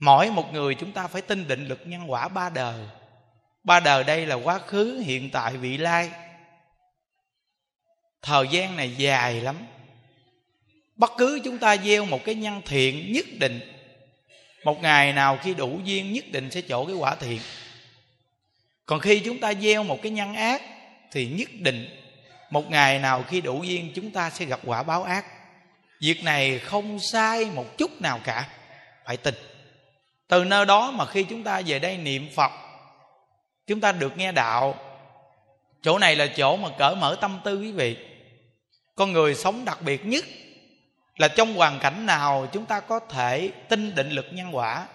mỗi một người chúng ta phải tin định lực nhân quả ba đời. Ba đời đây là quá khứ, hiện tại, vị lai. Thời gian này dài lắm. Bất cứ chúng ta gieo một cái nhân thiện nhất định, một ngày nào khi đủ duyên nhất định sẽ trổ cái quả thiện. Còn khi chúng ta gieo một cái nhân ác thì nhất định một ngày nào khi đủ duyên chúng ta sẽ gặp quả báo ác. Việc này không sai một chút nào cả. Phải tin từ nơi đó mà khi chúng ta về đây niệm phật, chúng ta được nghe đạo. Chỗ này là chỗ mà cởi mở tâm tư quý vị. Con người sống đặc biệt nhất là trong hoàn cảnh nào chúng ta có thể tin định lực nhân quả.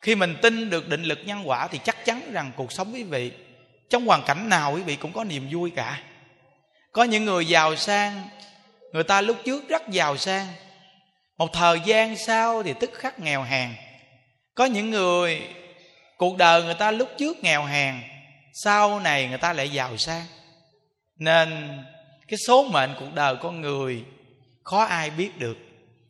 Khi mình tin được định lực nhân quả thì chắc chắn rằng cuộc sống quý vị, trong hoàn cảnh nào quý vị cũng có niềm vui cả. Có những người giàu sang, người ta lúc trước rất giàu sang. Một thời gian sau thì tức khắc nghèo hèn có những người, cuộc đời người ta lúc trước nghèo hèn, sau này người ta lại giàu sang. Nên cái số mệnh cuộc đời con người, khó ai biết được.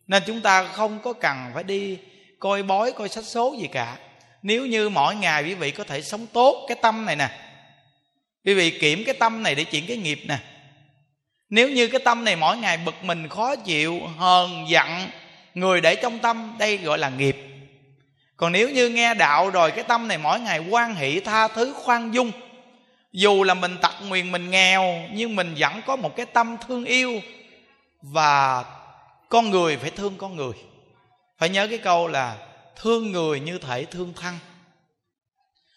Nên chúng ta không có cần phải đi coi bói, coi sách số gì cả. Nếu như mỗi ngày quý vị có thể sống tốt cái tâm này nè, quý vị kiểm cái tâm này để chuyển cái nghiệp nè. Nếu như cái tâm này mỗi ngày bực mình, khó chịu, hờn giận, người để trong tâm, đây gọi là nghiệp còn nếu như nghe đạo rồi, cái tâm này mỗi ngày quan hỷ, tha thứ, khoan dung. Dù là mình tật nguyền, mình nghèo, nhưng mình vẫn có một cái tâm thương yêu. Và con người phải thương con người. Phải nhớ cái câu là thương người như thể thương thân.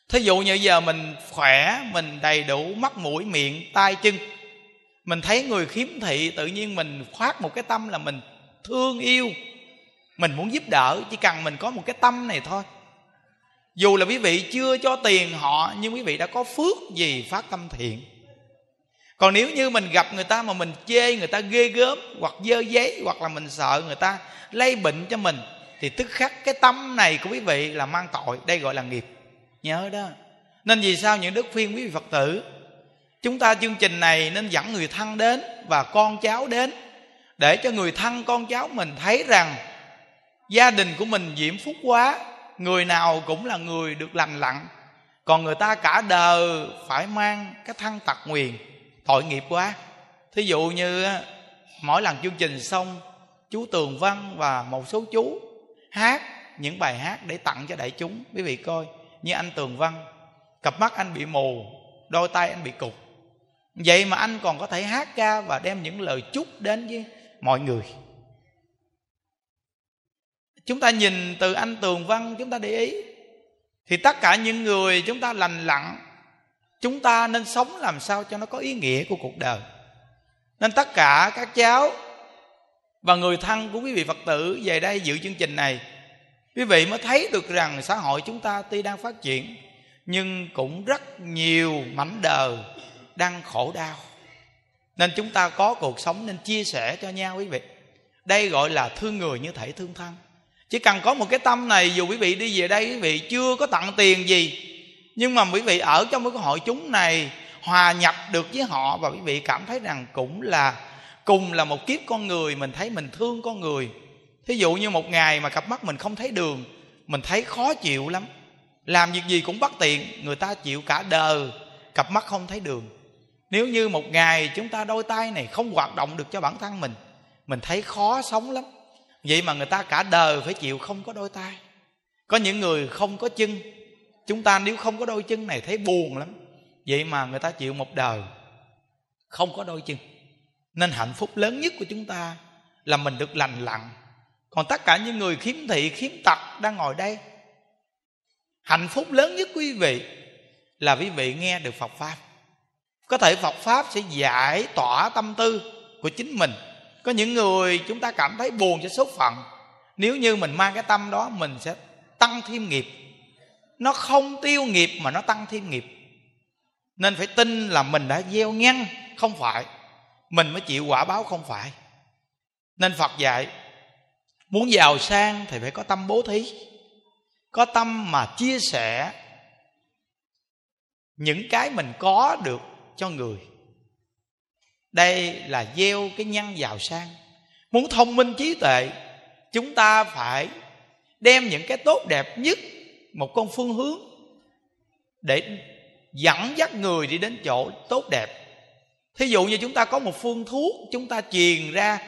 Thí dụ như giờ mình khỏe, mình đầy đủ, mắt, mũi, miệng tay chân. Mình thấy người khiếm thị, tự nhiên mình khoát một cái tâm là mình thương yêu mình muốn giúp đỡ, chỉ cần mình có một cái tâm này thôi. Dù là quý vị chưa cho tiền họ, nhưng quý vị đã có phước gì phát tâm thiện. Còn nếu như mình gặp người ta mà mình chê người ta ghê gớm, hoặc dơ giấy, hoặc là mình sợ người ta lây bệnh cho mình, thì tức khắc cái tâm này của quý vị là mang tội. Đây gọi là nghiệp. Nhớ đó. Nên vì sao những đức khuyên quý vị phật tử? Chúng ta chương trình này nên dẫn người thân đến và con cháu đến, để cho người thân con cháu mình thấy rằng gia đình của mình diễm phúc quá, người nào cũng là người được lành lặn. Còn người ta cả đời phải mang cái thân tật nguyền. Tội nghiệp quá. Thí dụ như mỗi lần chương trình xong, chú tường văn và một số chú hát những bài hát để tặng cho đại chúng. Quý vị coi, như anh tường văn, cặp mắt anh bị mù, đôi tay anh bị cục. Vậy mà anh còn có thể hát ca và đem những lời chúc đến với mọi người chúng ta nhìn từ anh tường văn, chúng ta để ý. Thì tất cả những người chúng ta lành lặn, chúng ta nên sống làm sao cho nó có ý nghĩa của cuộc đời. Nên tất cả các cháu và người thân của quý vị phật tử về đây dự chương trình này, quý vị mới thấy được rằng xã hội chúng ta tuy đang phát triển, nhưng cũng rất nhiều mảnh đời đang khổ đau. Nên chúng ta có cuộc sống nên chia sẻ cho nhau, quý vị. Đây gọi là thương người như thể thương thân chỉ cần có một cái tâm này, dù quý vị đi về đây, quý vị chưa có tặng tiền gì, nhưng mà quý vị ở trong cái hội chúng này, hòa nhập được với họ, và quý vị cảm thấy rằng cũng là, cùng là một kiếp con người, mình thấy mình thương con người. Thí dụ như một ngày mà cặp mắt mình không thấy đường, mình thấy khó chịu lắm. Làm việc gì cũng bất tiện, người ta chịu cả đời, cặp mắt không thấy đường. Nếu như một ngày chúng ta đôi tay này không hoạt động được cho bản thân mình mình thấy khó sống lắm vậy mà người ta cả đời phải chịu không có đôi tay. Có những người không có chân. Chúng ta nếu không có đôi chân này thấy buồn lắm. Vậy mà người ta chịu một đời không có đôi chân. Nên hạnh phúc lớn nhất của chúng ta là mình được lành lặn. Còn tất cả những người khiếm thị, khiếm tật đang ngồi đây, hạnh phúc lớn nhất quý vị là quý vị nghe được phật pháp. Có thể phật pháp sẽ giải tỏa tâm tư của chính mình có những người chúng ta cảm thấy buồn cho số phận. Nếu như mình mang cái tâm đó, mình sẽ tăng thêm nghiệp. Nó không tiêu nghiệp mà nó tăng thêm nghiệp. Nên phải tin là mình đã gieo ngăn, không phải. Mình mới chịu quả báo không phải. Nên phật dạy, muốn giàu sang thì phải có tâm bố thí. Có tâm mà chia sẻ những cái mình có được cho người đây là gieo cái nhân giàu sang. Muốn thông minh trí tuệ, chúng ta phải đem những cái tốt đẹp nhất, một con phương hướng để dẫn dắt người đi đến chỗ tốt đẹp. Thí dụ như chúng ta có một phương thuốc, chúng ta truyền ra.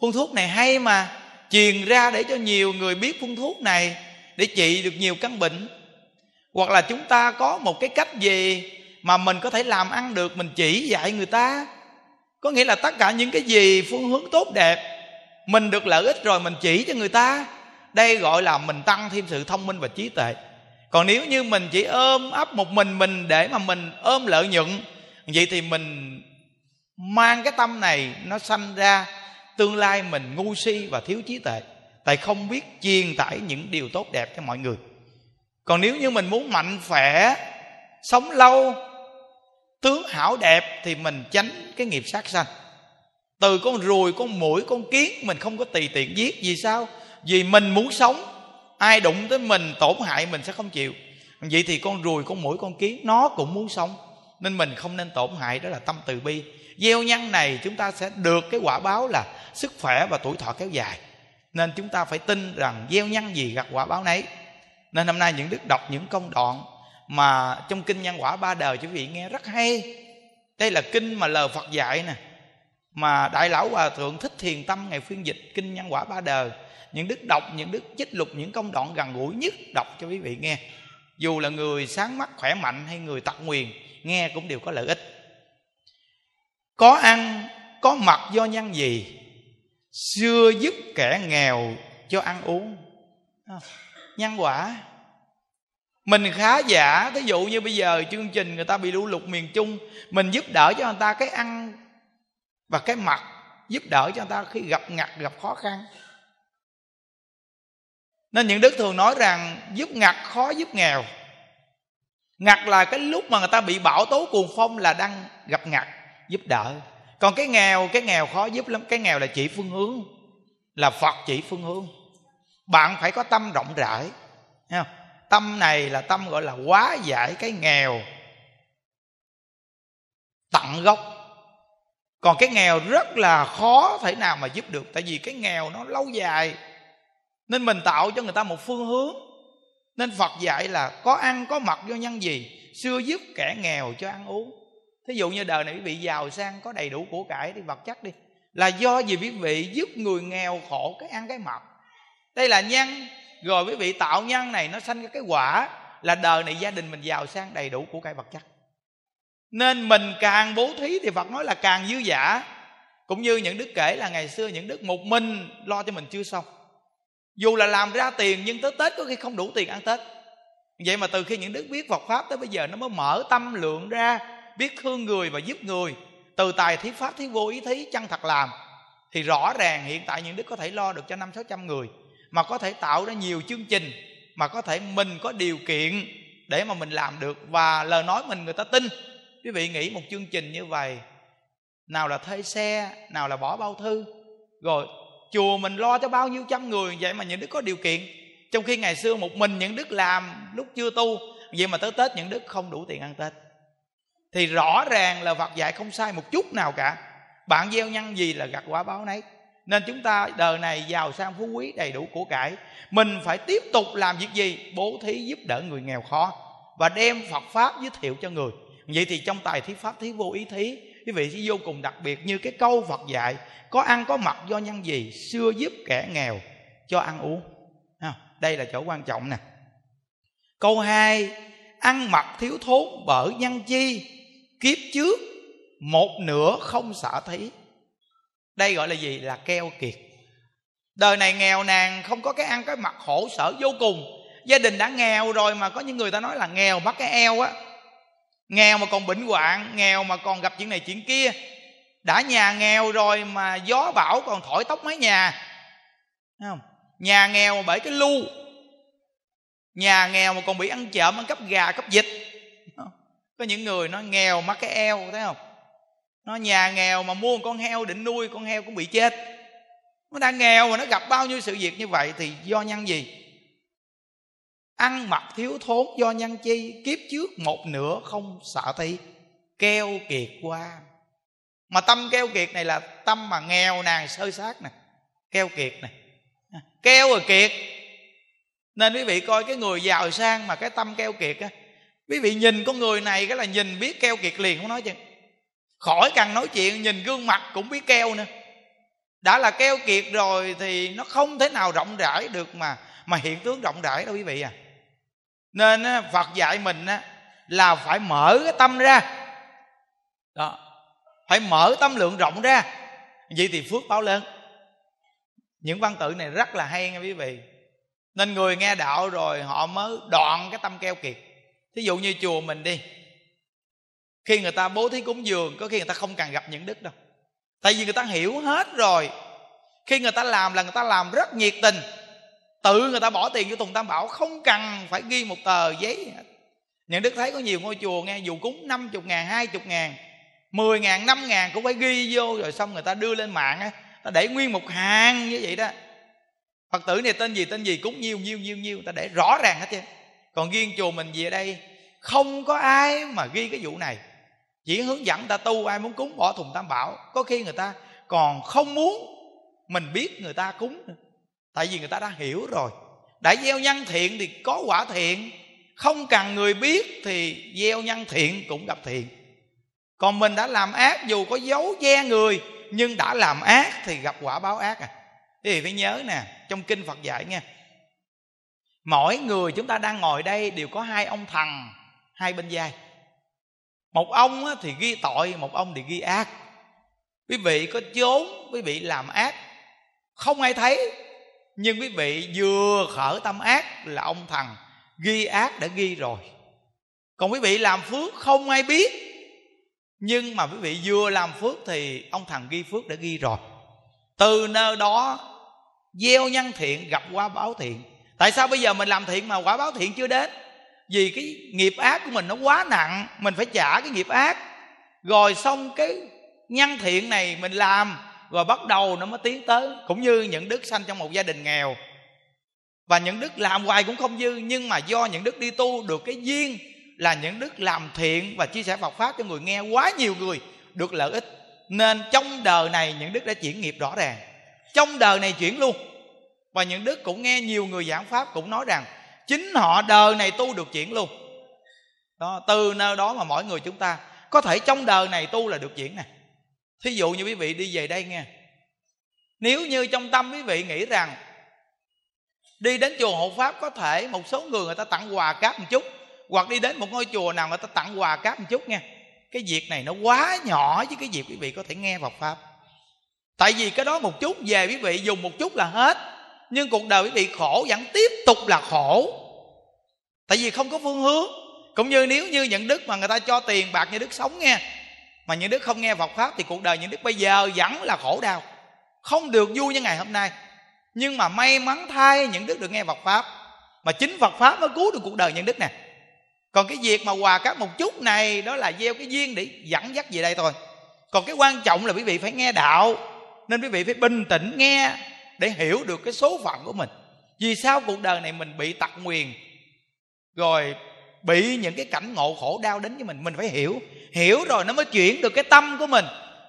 Phương thuốc này hay mà, truyền ra để cho nhiều người biết phương thuốc này, để trị được nhiều căn bệnh. Hoặc là chúng ta có một cái cách gì mà mình có thể làm ăn được, mình chỉ dạy người ta? Có nghĩa là tất cả những cái gì phương hướng tốt đẹp, mình được lợi ích rồi mình chỉ cho người ta. Đây gọi là mình tăng thêm sự thông minh và trí tuệ. Còn nếu như mình chỉ ôm ấp một mình mình để mà mình ôm lợi nhuận, vậy thì mình mang cái tâm này nó sanh ra tương lai mình ngu si và thiếu trí tuệ, tại không biết truyền tải những điều tốt đẹp cho mọi người. Còn nếu như mình muốn mạnh khỏe, sống lâu tướng hảo đẹp thì mình tránh cái nghiệp sát sanh. Từ con ruồi, con mũi con kiến mình không có tùy tiện giết. Vì sao? Vì mình muốn sống. Ai đụng tới mình, tổn hại mình sẽ không chịu. Vậy thì con ruồi, con mũi con kiến, nó cũng muốn sống. Nên mình không nên tổn hại, đó là tâm từ bi. Gieo nhân này chúng ta sẽ được cái quả báo là sức khỏe và tuổi thọ kéo dài. Nên chúng ta phải tin rằng gieo nhân gì gặt quả báo nấy. Nên hôm nay những đức đọc những công đoạn mà trong kinh nhân quả ba đời quý vị nghe rất hay. Đây là kinh mà lời phật dạy nè. Mà đại lão hòa thượng thích thiền tâm ngày phiên dịch kinh nhân quả ba đời. Những đức đọc, những đức chích lục, những công đoạn gần gũi nhất đọc cho quý vị nghe. Dù là người sáng mắt, khỏe mạnh hay người tật nguyền, nghe cũng đều có lợi ích. Có ăn, có mặc do nhân gì? Xưa giúp kẻ nghèo cho ăn uống. À, nhân quả mình khá giả ví dụ như bây giờ chương trình người ta bị lũ lụt miền trung, mình giúp đỡ cho người ta cái ăn và cái mặt giúp đỡ cho người ta khi gặp ngặt, gặp khó khăn. Nên những đức thường nói rằng, giúp ngặt khó giúp nghèo. Ngặt là cái lúc mà người ta bị bão tố cuồng phong là đang gặp ngặt, giúp đỡ. Còn cái nghèo cái nghèo khó giúp lắm, cái nghèo là chỉ phương hướng, là phật chỉ phương hướng. Bạn phải có tâm rộng rãi không? Tâm này là tâm gọi là quá giải cái nghèo. Tận gốc. Còn cái nghèo rất là khó thể nào mà giúp được, tại vì cái nghèo nó lâu dài. Nên mình tạo cho người ta một phương hướng. Nên phật dạy là có ăn có mặc do nhân gì, xưa giúp kẻ nghèo cho ăn uống. Thí dụ như đời này quý vị giàu sang, có đầy đủ của cải đi, vật chất đi, là do gì quý vị giúp người nghèo khổ cái ăn cái mặc. Đây là nhân rồi quý vị tạo nhân này, nó sanh cái quả là đời này gia đình mình giàu sang đầy đủ của cải vật chất. Nên mình càng bố thí thì phật nói là càng dư giả. Cũng như những đức kể là ngày xưa những đức một mình lo cho mình chưa xong. Dù là làm ra tiền nhưng tới tết có khi không đủ tiền ăn tết. Vậy mà từ khi những đức biết phật pháp tới bây giờ nó mới mở tâm lượng ra, biết thương người và giúp người. Từ tài thí pháp, thí vô, ý thí, chân thật làm. Thì rõ ràng hiện tại những đức có thể lo được cho năm sáu trăm người mà có thể tạo ra nhiều chương trình, mà có thể mình có điều kiện để mà mình làm được. Và lời nói mình người ta tin. Quý vị nghĩ một chương trình như vậy, nào là thuê xe, nào là bỏ bao thư, rồi chùa mình lo cho bao nhiêu trăm người, vậy mà những đức có điều kiện. Trong khi ngày xưa một mình những đức làm lúc chưa tu, vậy mà tới tết những đức không đủ tiền ăn tết. Thì rõ ràng là phật dạy không sai một chút nào cả. Bạn gieo nhân gì là gặt quả báo nấy nên chúng ta đời này giàu sang phú quý, đầy đủ của cải. Mình phải tiếp tục làm việc gì? Bố thí giúp đỡ người nghèo khó và đem phật pháp giới thiệu cho người. Vậy thì trong tài thí pháp, thí vô ý thí, quý vị sẽ vô cùng đặc biệt như cái câu phật dạy, có ăn có mặc do nhân gì, xưa giúp kẻ nghèo cho ăn uống. Đây là chỗ quan trọng nè. Câu hai, ăn mặc thiếu thốn bởi nhân chi, kiếp trước một nửa không xả thí đây gọi là gì? Là keo kiệt. Đời này nghèo nàn, không có cái ăn cái mặc khổ sở vô cùng. Gia đình đã nghèo rồi mà có những người ta nói là nghèo bắt cái eo á. Nghèo mà còn bệnh hoạn, nghèo mà còn gặp chuyện này chuyện kia. Đã nhà nghèo rồi mà gió bão còn thổi tóc mái nhà. Thấy không? Nhà nghèo mà bởi cái lu. Nhà nghèo mà còn bị ăn trộm ăn cắp gà, cắp vịt. Có những người nó nghèo mắc cái eo, thấy không? Nó nhà nghèo mà mua một con heo định nuôi, con heo cũng bị chết. Nó đang nghèo mà nó gặp bao nhiêu sự việc như vậy thì do nhân gì? Ăn mặc thiếu thốn do nhân chi, kiếp trước một nửa không sợ thi keo kiệt qua. Mà tâm keo kiệt này là tâm mà nghèo nàn sơ sát nè. Keo kiệt này keo rồi kiệt. Nên quý vị coi cái người giàu sang mà cái tâm keo kiệt á, quý vị nhìn con người này cái là nhìn biết keo kiệt liền không nói chứ khỏi cần nói chuyện, nhìn gương mặt cũng biết keo nữa. Đã là keo kiệt rồi thì nó không thể nào rộng rãi được mà mà hiện tướng rộng rãi đâu quý vị à. Nên phật dạy mình là phải mở cái tâm ra. Đó, phải mở tâm lượng rộng ra. Vậy thì phước báo lớn. Những văn tự này rất là hay nha quý vị. Nên người nghe đạo rồi họ mới đoạn cái tâm keo kiệt. Thí dụ như chùa mình đi khi người ta bố thí cúng dường, có khi người ta không cần gặp những đức đâu. Tại vì người ta hiểu hết rồi. Khi người ta làm là người ta làm rất nhiệt tình. Tự người ta bỏ tiền cho tùng tam bảo, không cần phải ghi một tờ giấy những đức thấy có nhiều ngôi chùa nghe, dù cúng 50 ngàn 20 ngàn 10 ngàn 5 ngàn cũng phải ghi vô rồi xong người ta đưa lên mạng á, ta để nguyên một hàng như vậy đó. Phật tử này tên gì tên gì cúng nhiêu nhiêu nhiêu nhiêu ta để rõ ràng hết chứ còn riêng chùa mình về đây, không có ai mà ghi cái vụ này chỉ hướng dẫn ta tu, ai muốn cúng bỏ thùng tam bảo. Có khi người ta còn không muốn mình biết người ta cúng nữa. Tại vì người ta đã hiểu rồi. Đã gieo nhân thiện thì có quả thiện. Không cần người biết thì gieo nhân thiện cũng gặp thiện. Còn mình đã làm ác, dù có giấu che người, nhưng đã làm ác thì gặp quả báo ác à. Thì phải nhớ nè, trong kinh phật dạy nha mỗi người chúng ta đang ngồi đây đều có hai ông thần hai bên vai một ông thì ghi tội, một ông thì ghi ác. Quý vị có trốn quý vị làm ác. Không ai thấy, nhưng quý vị vừa khởi tâm ác là ông thần ghi ác đã ghi rồi. Còn quý vị làm phước không ai biết, nhưng mà quý vị vừa làm phước thì ông thần ghi phước đã ghi rồi. Từ nơi đó, gieo nhân thiện, gặp quả báo thiện. Tại sao bây giờ mình làm thiện mà quả báo thiện chưa đến? Vì cái nghiệp ác của mình nó quá nặng, mình phải trả cái nghiệp ác. Rồi xong cái nhân thiện này mình làm, rồi bắt đầu nó mới tiến tới. Cũng như những đức sanh trong một gia đình nghèo. Và những đức làm hoài cũng không dư, nhưng mà do những đức đi tu được cái duyên là những đức làm thiện và chia sẻ Phật pháp cho người nghe quá nhiều người được lợi ích. Nên trong đời này những đức đã chuyển nghiệp rõ ràng. Trong đời này chuyển luôn. Và những đức cũng nghe nhiều người giảng pháp cũng nói rằng chính họ đời này tu được chuyển luôn. Đó, từ nơi đó mà mỗi người chúng ta có thể trong đời này tu là được chuyển này thí dụ như quý vị đi về đây nghe. Nếu như trong tâm quý vị nghĩ rằng đi đến chùa hộ pháp có thể một số người người ta tặng quà cáp một chút, hoặc đi đến một ngôi chùa nào người ta tặng quà cáp một chút nha cái việc này nó quá nhỏ với cái việc quý vị có thể nghe Phật pháp. Tại vì cái đó một chút về quý vị dùng một chút là hết nhưng cuộc đời quý vị khổ vẫn tiếp tục là khổ. Tại vì không có phương hướng. Cũng như nếu như những đức mà người ta cho tiền, bạc như đức sống nghe, mà những đức không nghe Phật pháp thì cuộc đời những đức bây giờ vẫn là khổ đau. Không được vui như ngày hôm nay. Nhưng mà may mắn thay những đức được nghe Phật pháp, mà chính Phật pháp mới cứu được cuộc đời những đức nè. Còn cái việc mà hòa cáp một chút này, đó là gieo cái duyên để dẫn dắt về đây thôi. Còn cái quan trọng là quý vị phải nghe đạo, nên quý vị phải bình tĩnh nghe để hiểu được cái số phận của mình. Vì sao cuộc đời này mình bị tặc nguyền, rồi bị những cái cảnh ngộ khổ đau đến với mình? Mình phải hiểu. Hiểu rồi nó mới chuyển được cái tâm của mình.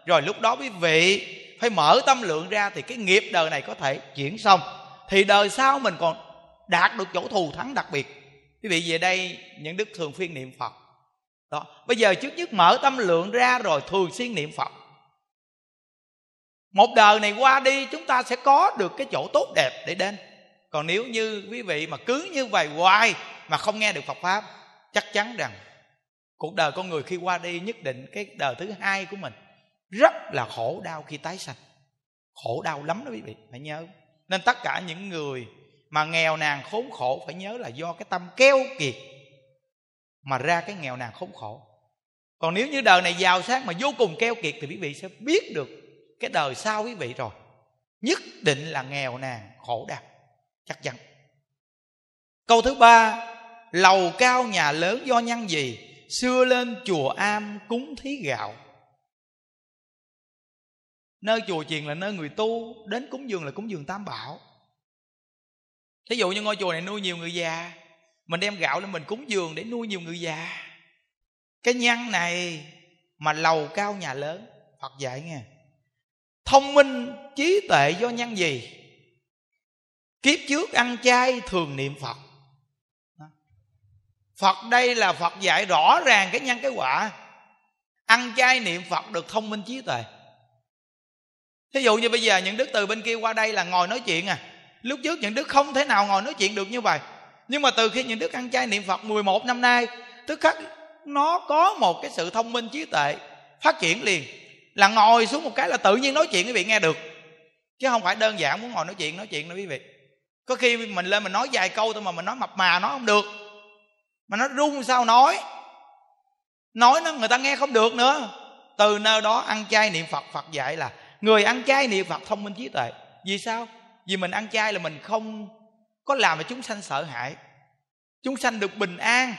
Rồi lúc đó quý vị phải mở tâm lượng ra thì cái nghiệp đời này có thể chuyển xong. Thì đời sau mình còn đạt được chỗ thù thắng đặc biệt. Quý vị về đây, những đức thường phiên niệm phật. Đó. Bây giờ trước nhất mở tâm lượng ra rồi thường xuyên niệm phật một đời này qua đi, chúng ta sẽ có được cái chỗ tốt đẹp để đến. Còn nếu như quý vị mà cứ như vậy hoài mà không nghe được phật pháp, chắc chắn rằng cuộc đời con người khi qua đi nhất định cái đời thứ hai của mình rất là khổ đau khi tái sanh. Khổ đau lắm đó quý vị, phải nhớ. Nên tất cả những người mà nghèo nàn khốn khổ phải nhớ là do cái tâm keo kiệt mà ra cái nghèo nàn khốn khổ. Còn nếu như đời này giàu sang mà vô cùng keo kiệt thì quý vị sẽ biết được cái đời sau quý vị rồi. Nhất định là nghèo nàn, khổ đau. Chắc chắn. Câu thứ ba, lầu cao nhà lớn do nhân gì? Xưa lên chùa am cúng thí gạo. Nơi chùa chiền là nơi người tu, đến cúng dường là cúng dường tam bảo. Thí dụ như ngôi chùa này nuôi nhiều người già, mình đem gạo lên mình cúng dường để nuôi nhiều người già. Cái nhân này mà lầu cao nhà lớn, phật dạy nghe thông minh, trí tuệ do nhân gì? Kiếp trước ăn chay thường niệm phật. Phật đây là phật dạy rõ ràng cái nhân cái quả. Ăn chay niệm phật được thông minh trí tuệ. Thí dụ như bây giờ những đức từ bên kia qua đây là ngồi nói chuyện à. Lúc trước những đức không thể nào ngồi nói chuyện được như vậy. Nhưng mà từ khi những đức ăn chay niệm phật 11 năm nay, tức khắc nó có một cái sự thông minh trí tuệ phát triển liền là ngồi xuống một cái là tự nhiên nói chuyện quý vị nghe được. Chứ không phải đơn giản muốn ngồi nói chuyện nói chuyện đâu quý vị. Có khi mình lên mình nói vài câu thôi mà mình nói mập mà nói không được. Mà nó run sao nói. Nói nó người ta nghe không được nữa. Từ nơi đó ăn chay niệm phật phật dạy là người ăn chay niệm phật thông minh trí tuệ. Vì sao? Vì mình ăn chay là mình không có làm cho chúng sanh sợ hãi. Chúng sanh được bình an.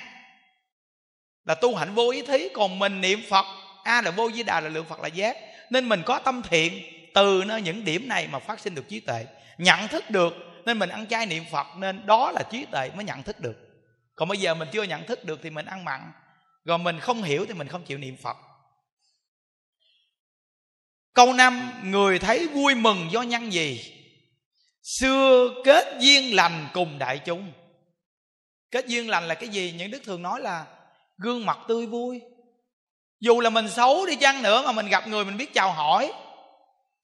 Là tu hạnh vô ý thí, còn mình niệm phật a là vô di đà, là lượng phật là giác. Nên mình có tâm thiện từ nơi những điểm này mà phát sinh được trí tuệ. Nhận thức được nên mình ăn chay niệm phật nên đó là trí tuệ mới nhận thức được. Còn bây giờ mình chưa nhận thức được thì mình ăn mặn. Rồi mình không hiểu thì mình không chịu niệm phật. Câu năm, người thấy vui mừng do nhân gì? Xưa kết duyên lành cùng đại chúng. Kết duyên lành là cái gì? Những đức thường nói là gương mặt tươi vui dù là mình xấu đi chăng nữa mà mình gặp người mình biết chào hỏi.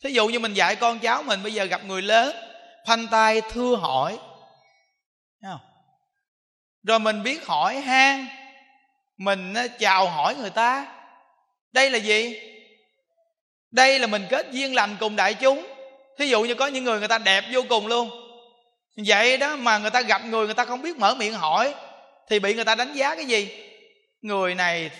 Thí dụ như mình dạy con cháu mình, bây giờ gặp người lớn, khoanh tay thưa hỏi. Không? rồi mình biết hỏi han, mình ờ, chào hỏi người ta. Đây là gì? Đây là mình kết duyên lành cùng đại chúng. Thí dụ như có những người người ta đẹp vô cùng luôn. Vậy đó mà người ta gặp người người ta không biết mở miệng hỏi, thì bị người ta đánh giá cái gì? Người này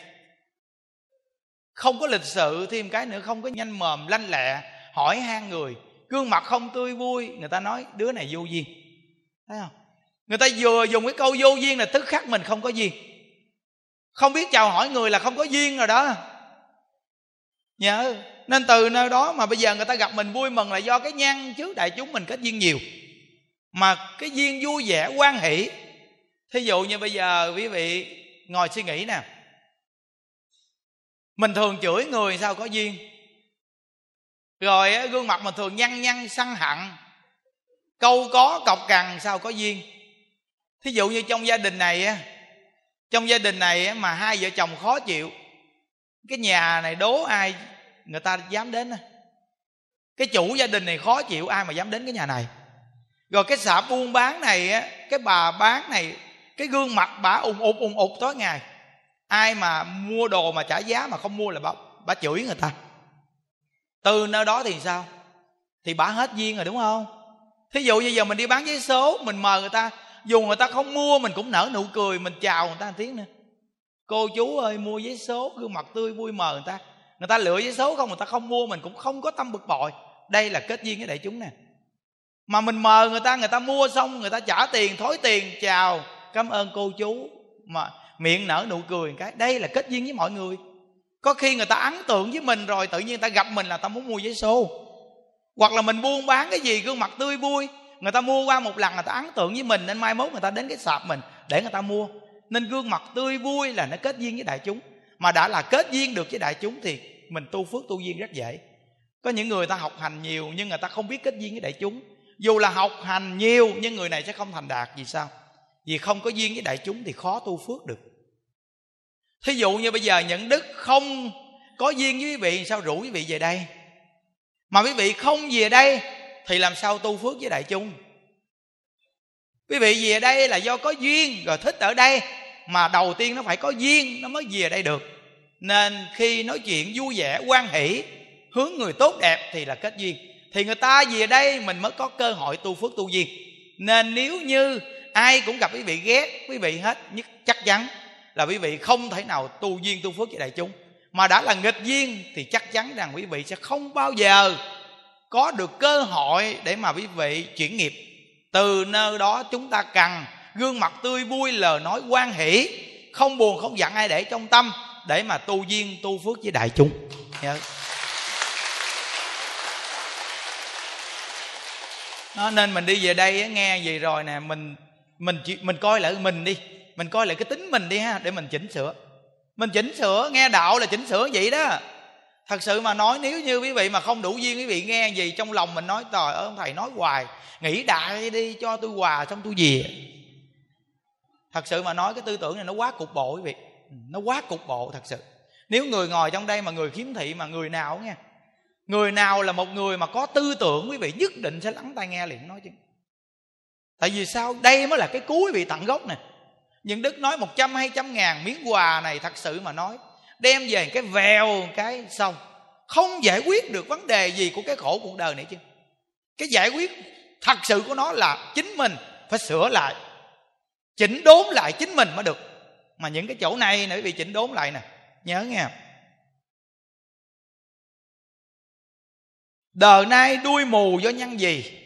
không có lịch sự thêm cái nữa, không có nhanh mồm, lanh lẹ, hỏi han người. Gương mặt không tươi vui, người ta nói, đứa này vô duyên. Thấy không? Người ta vừa dùng cái câu vô duyên là tức khắc mình không có duyên. Không biết chào hỏi người là không có duyên rồi đó. Nhớ, nên từ nơi đó mà bây giờ người ta gặp mình vui mừng là do cái nhan trước đại chúng mình kết duyên nhiều. Mà cái duyên vui vẻ quan hỷ. Thí dụ như bây giờ quý vị ngồi suy nghĩ nè mình thường chửi người sao có duyên? Rồi gương mặt mình thường nhăn nhăn, săn hận câu có cọc cằn sao có duyên? Thí dụ như trong gia đình này trong gia đình này mà hai vợ chồng khó chịu, cái nhà này đố ai người ta dám đến cái chủ gia đình này khó chịu, ai mà dám đến cái nhà này? Rồi cái xã buôn bán này cái bà bán này, cái gương mặt bà ùng ụt ùng ụt tối ngày ai mà mua đồ mà trả giá mà không mua là bà, bà chửi người ta. Từ nơi đó thì sao? Thì bà hết duyên rồi đúng không? Thí dụ như giờ mình đi bán giấy số mình mời người ta. Dù người ta không mua mình cũng nở nụ cười mình chào người ta một tiếng nữa. Cô chú ơi mua giấy số gương mặt tươi vui mời người ta. Người ta lựa giấy số không người ta không mua mình cũng không có tâm bực bội. Đây là kết duyên với đại chúng nè. Mà mình mời người ta người ta mua xong người ta trả tiền thối tiền chào. Cảm ơn cô chú mà miệng nở nụ cười cái. Đây là kết duyên với mọi người. Có khi người ta ấn tượng với mình rồi, tự nhiên người ta gặp mình là ta muốn mua giấy xô hoặc là mình buôn bán cái gì, gương mặt tươi vui, người ta mua qua một lần người ta ấn tượng với mình, nên mai mốt người ta đến cái sạp mình để người ta mua. Nên gương mặt tươi vui là nó kết duyên với đại chúng. Mà đã là kết duyên được với đại chúng thì mình tu phước tu duyên rất dễ. Có những người ta học hành nhiều nhưng người ta không biết kết duyên với đại chúng. Dù là học hành nhiều nhưng người này sẽ không thành đạt, vì sao? Vì không có duyên với đại chúng thì khó tu phước được thí dụ như bây giờ những đức không có duyên với quý vị, sao rủ quý vị về đây? Mà quý vị không về đây, thì làm sao tu phước với đại chúng? Quý vị về đây là do có duyên rồi thích ở đây, mà đầu tiên nó phải có duyên, nó mới về đây được. Nên khi nói chuyện vui vẻ, quan hỷ, hướng người tốt đẹp thì là kết duyên. Thì người ta về đây, mình mới có cơ hội tu phước tu duyên. Nên nếu như ai cũng gặp quý vị ghét, quý vị hết nhất chắc chắn là quý vị không thể nào tu duyên tu phước với đại chúng. Mà đã là nghịch duyên thì chắc chắn rằng quý vị sẽ không bao giờ có được cơ hội để mà quý vị chuyển nghiệp. Từ nơi đó chúng ta cần gương mặt tươi vui, lời nói quan hỷ, không buồn không giận ai để trong tâm để mà tu duyên tu phước với đại chúng. Dạ. Nó nên mình đi về đây nghe gì rồi nè, mình mình mình coi lại mình đi mình coi lại cái tính mình đi ha, để mình chỉnh sửa. Mình chỉnh sửa, nghe đạo là chỉnh sửa vậy đó. Thật sự mà nói, nếu như quý vị mà không đủ duyên, quý vị nghe gì, trong lòng mình nói, trời ơi, ông thầy nói hoài, nghĩ đại đi, cho tôi hòa xong tôi về. Thật sự mà nói, cái tư tưởng này nó quá cục bộ quý vị. Ừ, nó quá cục bộ thật sự. Nếu người ngồi trong đây mà người khiếm thị, mà người nào nghe, người nào là một người mà có tư tưởng, quý vị nhất định sẽ lắng tai nghe liền, nói chứ. Tại vì sao? Đây mới là cái cuối vị tận gốc này nhưng đức nói một trăm, hai trăm ngàn miếng quà này thật sự mà nói, đem về cái vèo, cái xong. Không giải quyết được vấn đề gì của cái khổ cuộc đời này chứ. Cái giải quyết thật sự của nó là chính mình phải sửa lại, chỉnh đốn lại chính mình mới được. Mà những cái chỗ này nữa bị chỉnh đốn lại nè. Nhớ nghe. Đời nay đuôi mù do nhân gì?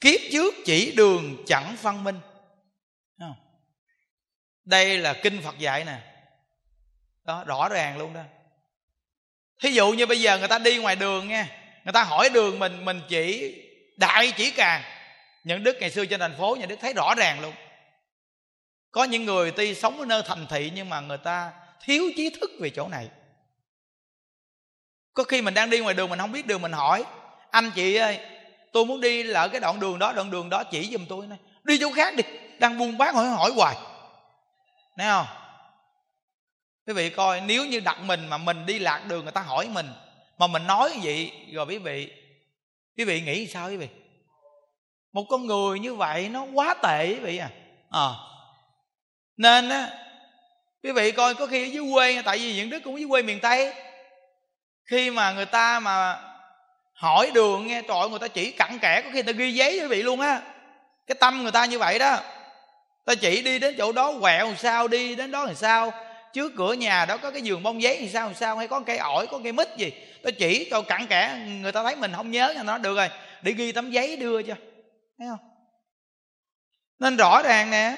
Kiếp trước chỉ đường chẳng phân minh đây là kinh phật dạy nè. Đó, rõ ràng luôn đó. Thí dụ như bây giờ người ta đi ngoài đường nha, người ta hỏi đường mình mình chỉ đại chỉ càng. Những đức ngày xưa trên thành phố, nhà đức thấy rõ ràng luôn. Có những người tuy sống ở nơi thành thị nhưng mà người ta thiếu trí thức về chỗ này. Có khi mình đang đi ngoài đường mình không biết đường mình hỏi, anh chị ơi, tôi muốn đi lỡ cái đoạn đường đó, đoạn đường đó chỉ giùm tôi này. Đi chỗ khác đi, đang buôn bán hỏi hỏi hoài. Thấy không? Quý vị coi nếu như đặt mình mà mình đi lạc đường người ta hỏi mình mà mình nói vậy rồi quý vị quý vị nghĩ sao quý vị? Một con người như vậy nó quá tệ quý vị à, à. nên á quý vị coi có khi ở dưới quê tại vì những đứa cũng dưới quê miền tây khi mà người ta mà hỏi đường nghe trời người ta chỉ cặn kẽ có khi người ta ghi giấy quý vị luôn á. Cái tâm người ta như vậy đó ta chỉ đi đến chỗ đó quẹo làm sao, đi đến đó làm sao? Trước cửa nhà đó có cái giường bông giấy thì sao, làm sao? Hay có cây ổi, có cây mít gì? Ta chỉ cho cặn kẽ, người ta thấy mình không nhớ thì nó, được rồi. Để ghi tấm giấy đưa cho. Thấy không? Nên rõ ràng nè.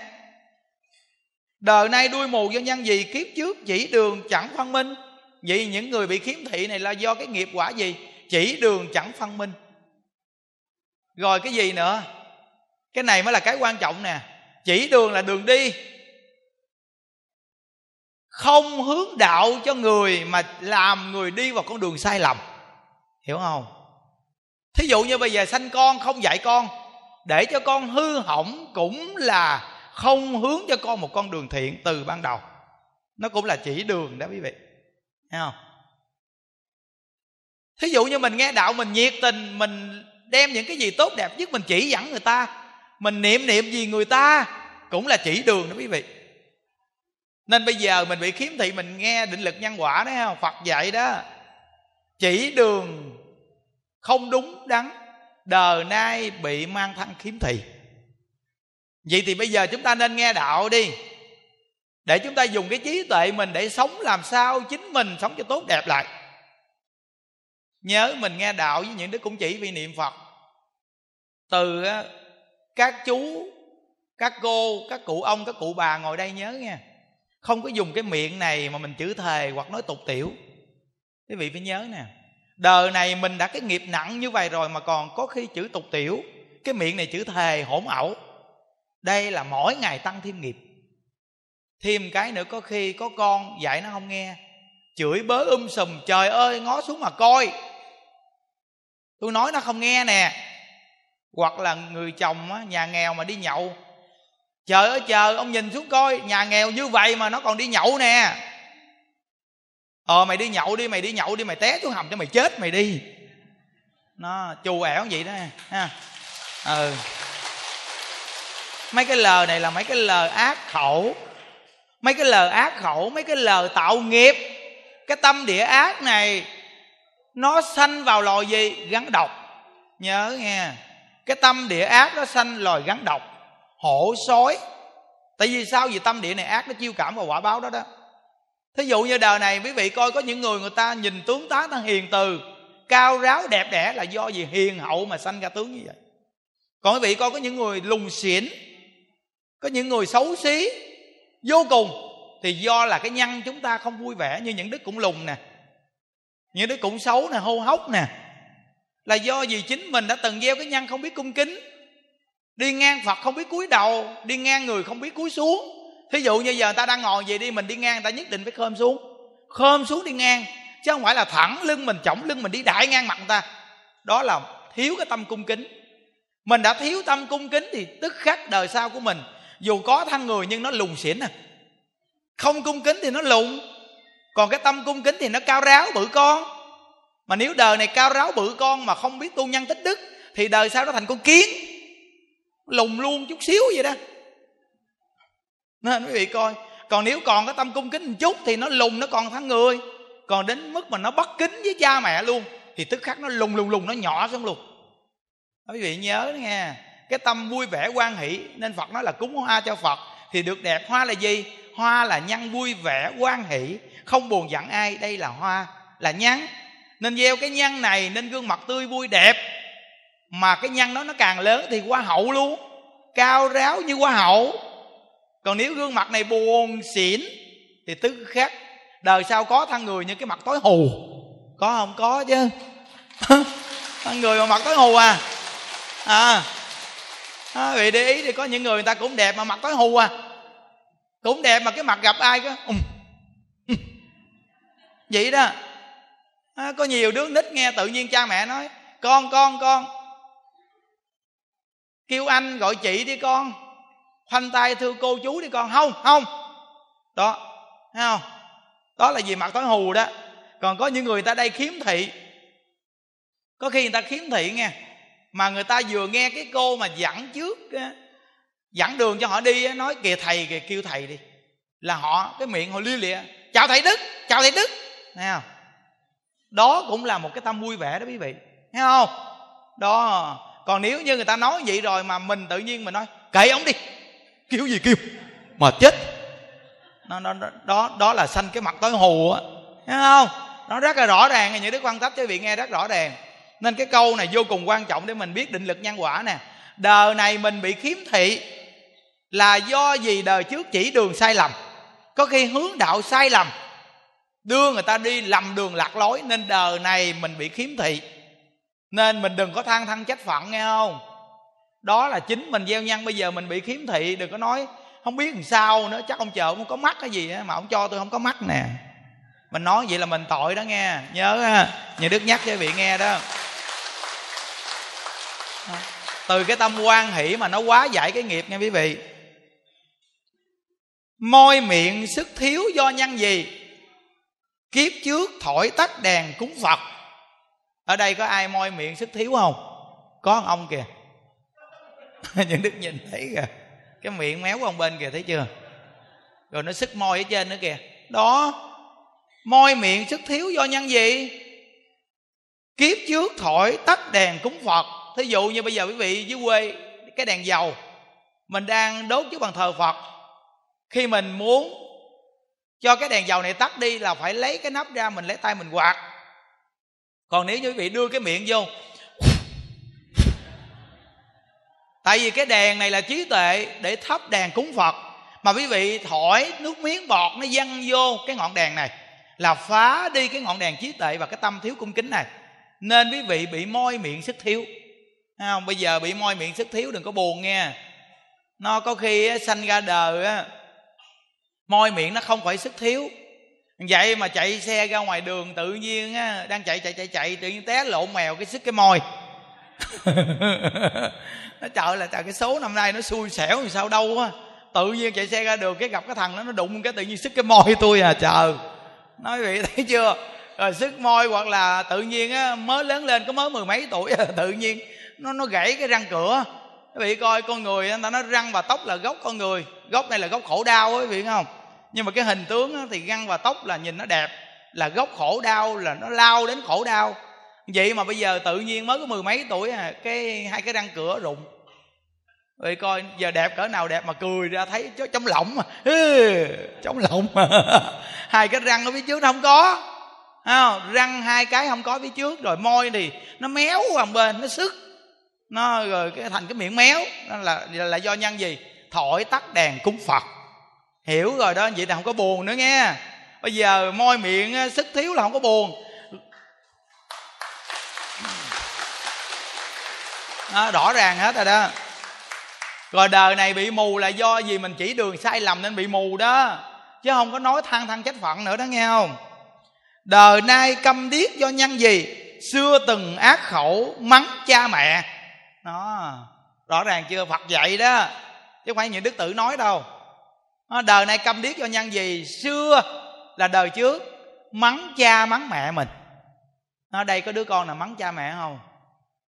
Đời nay đuôi mù do nhân gì kiếp trước chỉ đường chẳng phân minh. Vậy những người bị khiếm thị này là do cái nghiệp quả gì? Chỉ đường chẳng phân minh. Rồi cái gì nữa? Cái này mới là cái quan trọng nè chỉ đường là đường đi. Không hướng đạo cho người mà làm người đi vào con đường sai lầm. Hiểu không? Thí dụ như bây giờ sanh con không dạy con, để cho con hư hỏng cũng là không hướng cho con một con đường thiện từ ban đầu. Nó cũng là chỉ đường đó quý vị. Thấy không? Thí dụ như mình nghe đạo, mình nhiệt tình, mình đem những cái gì tốt đẹp nhất mình chỉ dẫn người ta mình niệm niệm gì người ta cũng là chỉ đường đó quý vị. Nên bây giờ mình bị khiếm thị mình nghe định lực nhân quả đấy không phật dạy đó. Chỉ đường không đúng đắn, đời nay bị mang thân khiếm thị. Vậy thì bây giờ chúng ta nên nghe đạo đi, để chúng ta dùng cái trí tuệ mình để sống làm sao chính mình sống cho tốt đẹp lại. Nhớ mình nghe đạo với những đứa cũng chỉ vì niệm phật. Từ các chú, các cô, các cụ ông, các cụ bà ngồi đây nhớ nha không có dùng cái miệng này mà mình chữ thề hoặc nói tục tiểu. Quý vị phải nhớ nè. Đời này mình đã cái nghiệp nặng như vậy rồi mà còn có khi chữ tục tiểu. Cái miệng này chữ thề hỗn ẩu. Đây là mỗi ngày tăng thêm nghiệp. Thêm cái nữa có khi có con dạy nó không nghe. Chửi bớ um sùm, trời ơi, ngó xuống mà coi. Tôi nói nó không nghe nè hoặc là người chồng á, nhà nghèo mà đi nhậu. Chờ ơi chờ ông nhìn xuống coi nhà nghèo như vậy mà nó còn đi nhậu nè. Ờ mày đi nhậu đi mày đi nhậu đi mày té xuống hầm cho mày chết mày đi. Nó chù ẻo vậy đó ha. Ừ. Mấy cái lời này là mấy cái lời ác khẩu. Mấy cái lời ác khẩu mấy cái lời tạo nghiệp. Cái tâm địa ác này nó sanh vào loài gì? Gắn độc. Nhớ nghe cái tâm địa ác nó sanh loài gắn độc, hổ, sói. Tại vì sao? Vì tâm địa này ác, nó chiêu cảm vào quả báo đó đó. Thí dụ như đời này, quý vị coi có những người người ta nhìn tướng tá ta hiền từ, cao ráo, đẹp đẽ là do gì hiền hậu mà sanh ra tướng như vậy. Còn quý vị coi có những người lùng xỉn, có những người xấu xí, vô cùng, thì do là cái nhân chúng ta không vui vẻ, như những đức cũng lùng nè, những đức cũng xấu nè, hô hốc nè là do vì chính mình đã từng gieo cái nhân không biết cung kính. Đi ngang phật không biết cúi đầu, đi ngang người không biết cúi xuống. Thí dụ như giờ người ta đang ngồi về đi, mình đi ngang, người ta nhất định phải khom xuống. Khom xuống đi ngang, chứ không phải là thẳng lưng mình chỏng lưng mình đi đại ngang mặt người ta. Đó là thiếu cái tâm cung kính. Mình đã thiếu tâm cung kính thì tức khắc đời sau của mình, dù có thân người nhưng nó lùng xỉn à. Không cung kính thì nó lùng còn cái tâm cung kính thì nó cao ráo bự con mà nếu đời này cao ráo bự con mà không biết tu nhân tích đức, thì đời sau nó thành con kiến. Lùng luôn chút xíu vậy đó. Nên quý vị coi, còn nếu còn cái tâm cung kính một chút thì nó lùng, nó còn thắng người. Còn đến mức mà nó bất kính với cha mẹ luôn, thì tức khắc nó lùng lùng lùng, nó nhỏ xuống luôn. Quý vị nhớ nghe cái tâm vui vẻ quan hỷ, nên phật nói là cúng hoa cho phật, thì được đẹp hoa là gì? Hoa là nhân vui vẻ quan hỷ, không buồn giận ai, đây là hoa là nhắn nên gieo cái nhân này nên gương mặt tươi vui đẹp. Mà cái nhân đó nó càng lớn thì hoa hậu luôn. Cao ráo như hoa hậu. Còn nếu gương mặt này buồn xỉn thì tức khắc. Đời sau có thân người như cái mặt tối hù. Có không? Có chứ. Thân người mà mặt tối hù à. À, à vì để ý thì có những người người ta cũng đẹp mà mặt tối hù à. Cũng đẹp mà cái mặt gặp ai cơ? Ừ. vậy đó à, có nhiều đứa nít nghe tự nhiên cha mẹ nói con con con. Kêu anh gọi chị đi con khoanh tay thưa cô chú đi con. Không không. Đó thấy không? Đó là gì mặt tối hù đó. Còn có những người ta đây khiếm thị. Có khi người ta khiếm thị nghe mà người ta vừa nghe cái cô mà dẫn trước dẫn đường cho họ đi nói kìa thầy kìa kêu thầy đi. Là họ cái miệng họ lia lịa chào thầy đức chào thầy đức. Thấy không? Đó cũng là một cái tâm vui vẻ đó quý vị. Thấy không? Đó. Còn nếu như người ta nói vậy rồi mà mình tự nhiên mình nói kệ ông đi. Kêu gì kêu? Mà chết. Nó, nó, đó đó là sanh cái mặt tối hù á. Thấy không? Nó rất là rõ ràng những đức quan tách cho vị nghe rất rõ ràng. Nên cái câu này vô cùng quan trọng để mình biết định lực nhân quả nè. Đời này mình bị khiếm thị là do gì đời trước chỉ đường sai lầm. Có khi hướng đạo sai lầm đưa người ta đi lầm đường lạc lối, nên đời này mình bị khiếm thị. Nên mình đừng có than thân trách phận, nghe không? Đó là chính mình gieo nhân, bây giờ mình bị khiếm thị, đừng có nói, không biết làm sao nữa, chắc ông chờ không có mắt cái gì mà ông cho tôi không có mắt nè. Mình nói vậy là mình tội đó nghe. Nhớ nhà đức nhắc cho vị nghe đó. Từ cái tâm quan hỷ mà nó quá giải cái nghiệp nha quý vị. Môi miệng sức thiếu do nhân gì? Kiếp trước thổi tắt đèn cúng phật. Ở đây có ai môi miệng sức thiếu không? Có ông kìa. Những đức nhìn thấy kìa. Cái miệng méo của ông bên kìa, thấy chưa? Rồi nó sức môi ở trên nữa kìa. Đó môi miệng sức thiếu do nhân gì? Kiếp trước thổi tắt đèn cúng phật. Thí dụ như bây giờ quý vị dưới quê, cái đèn dầu, mình đang đốt trước bàn thờ phật. Khi mình muốn cho cái đèn dầu này tắt đi là phải lấy cái nắp ra mình lấy tay mình quạt. Còn nếu như quý vị đưa cái miệng vô, tại vì cái đèn này là trí tuệ để thắp đèn cúng phật. Mà quý vị thổi nước miếng bọt nó văng vô cái ngọn đèn này là phá đi cái ngọn đèn trí tuệ và cái tâm thiếu cung kính này. Nên quý vị bị môi miệng sức thiếu. Không? Bây giờ bị môi miệng sức thiếu đừng có buồn nghe. Nó có khi sanh ra đời á môi miệng nó không phải sức thiếu. Vậy mà chạy xe ra ngoài đường tự nhiên á, đang chạy chạy chạy chạy, tự nhiên té lộn mèo cái sức cái môi nó trời là trời, cái số năm nay nó xui xẻo thì sao đâu á. Tự nhiên chạy xe ra đường cái gặp cái thằng đó, nó đụng cái tự nhiên sức cái môi tôi à trời. Nói vậy thấy chưa? Rồi sức môi hoặc là tự nhiên á, mới lớn lên, có mới mười mấy tuổi à, tự nhiên nó nó gãy cái răng cửa. Quý vị coi, con người người ta nói răng và tóc là gốc con người gốc này là gốc khổ đau quý vị không? Nhưng mà cái hình tướng thì răng và tóc là nhìn nó đẹp là gốc khổ đau là nó lao đến khổ đau. Vậy mà bây giờ tự nhiên mới có mười mấy tuổi à cái hai cái răng cửa rụng. Vậy coi giờ đẹp cỡ nào đẹp mà cười ra thấy trong lỏng mà. Trong lỏng mà. Hai cái răng ở phía trước nó không có. À, răng hai cái không có phía trước rồi môi thì nó méo qua bên nó sức nó rồi cái thành cái miệng méo. Nó là là do nhân gì? Thổi tắt đèn cúng phật. Hiểu rồi đó vậy là không có buồn nữa nghe. Bây giờ môi miệng sức thiếu là không có buồn. Đó, rõ ràng hết rồi đó. Rồi đời này bị mù là do gì mình chỉ đường sai lầm nên bị mù đó. Chứ không có nói than than trách phận nữa đó nghe không? Đời nay câm điếc do nhân gì? Xưa từng ác khẩu mắng cha mẹ. Đó rõ ràng chưa phật dạy đó chứ không phải những đức tử nói đâu. Đời này câm điếc do nhân gì? Xưa là đời trước, mắng cha mắng mẹ mình. Ở đây có đứa con nào mắng cha mẹ không?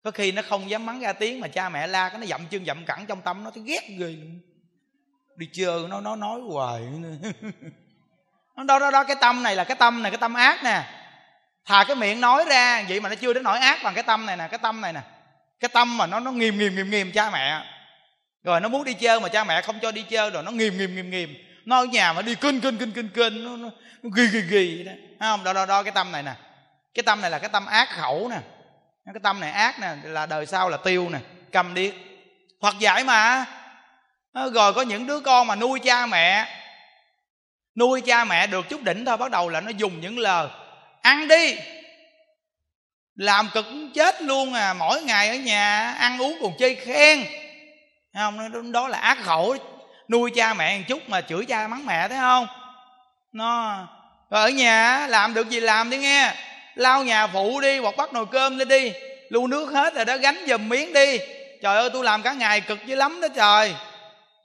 Có khi nó không dám mắng ra tiếng mà cha mẹ la cái nó dậm chân dậm cẳng trong tâm, nó thấy ghét ghê. Đi chơi nó nó nói hoài. Nó, đó đó đó, cái tâm này là cái tâm này, cái tâm ác nè. Thà cái miệng nói ra, vậy mà nó chưa đến nỗi ác bằng cái tâm này nè, cái tâm này nè. Cái tâm mà nó nó nghiêm nghiêm nghiêm nghiêm cha mẹ rồi nó muốn đi chơi mà cha mẹ không cho đi chơi rồi nó nghiêm nghiêm nghiêm nghiêm. Nó ở nhà mà đi kinh kinh kinh kinh kinh nó, nó, nó ghi ghi ghi đó. Thấy không? Đo đo đo cái tâm này nè. Cái tâm này là cái tâm ác khẩu nè. Cái tâm này ác nè là đời sau là tiêu nè. Cầm điếc. Hoặc giải mà. Ờ, rồi có những đứa con mà nuôi cha mẹ. Nuôi cha mẹ được chút đỉnh thôi bắt đầu là nó dùng những lời ăn đi. Làm cực chết luôn à. Mỗi ngày ở nhà ăn uống còn chơi khen không? Đó là ác khẩu nuôi cha mẹ một chút mà chửi cha mắng mẹ thấy không? Nó ở nhà làm được gì làm đi nghe. Lau nhà phụ đi hoặc bắt nồi cơm lên đi. Lu nước hết rồi đó gánh giùm miếng đi. Trời ơi tôi làm cả ngày cực dữ lắm đó trời.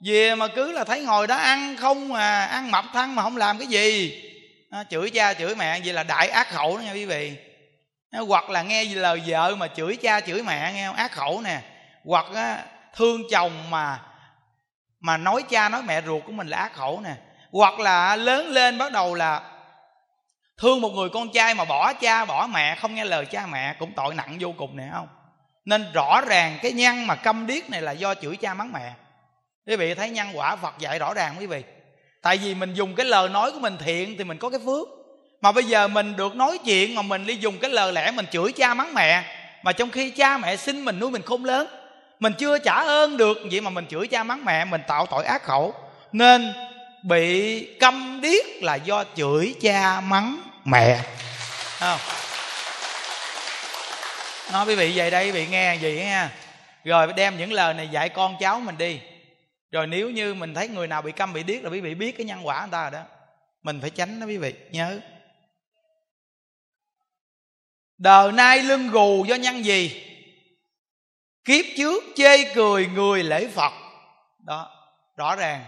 Về mà cứ là thấy ngồi đó ăn không mà ăn mập thăng mà không làm cái gì. À, chửi cha chửi mẹ vậy là đại ác khẩu đó nha quý vị. À, hoặc là nghe lời vợ mà chửi cha chửi mẹ nghe không? ác khẩu nè. Hoặc á, thương chồng mà mà nói cha nói mẹ ruột của mình là ác khẩu nè. Hoặc là lớn lên bắt đầu là thương một người con trai mà bỏ cha, bỏ mẹ, không nghe lời cha mẹ cũng tội nặng vô cùng nè, không? Nên rõ ràng cái nhân mà câm điếc này là do chửi cha mắng mẹ. Quý vị thấy nhân quả phật dạy rõ ràng quý vị. Tại vì mình dùng cái lời nói của mình thiện thì mình có cái phước. Mà bây giờ mình được nói chuyện mà mình đi dùng cái lời lẽ mình chửi cha mắng mẹ, mà trong khi cha mẹ sinh mình nuôi mình khôn lớn mình chưa trả ơn được, vậy mà mình chửi cha mắng mẹ, mình tạo tội ác khẩu. Nên bị câm điếc là do chửi cha mắng mẹ. Không? Nói quý vị về đây quý vị nghe gì nha rồi đem những lời này dạy con cháu mình đi. Rồi nếu như mình thấy người nào bị câm, bị điếc là quý vị biết cái nhân quả người ta rồi đó. Mình phải tránh đó quý vị, nhớ. Đời nay lưng gù do nhân gì? Kiếp trước chê cười người lễ phật. Đó, rõ ràng.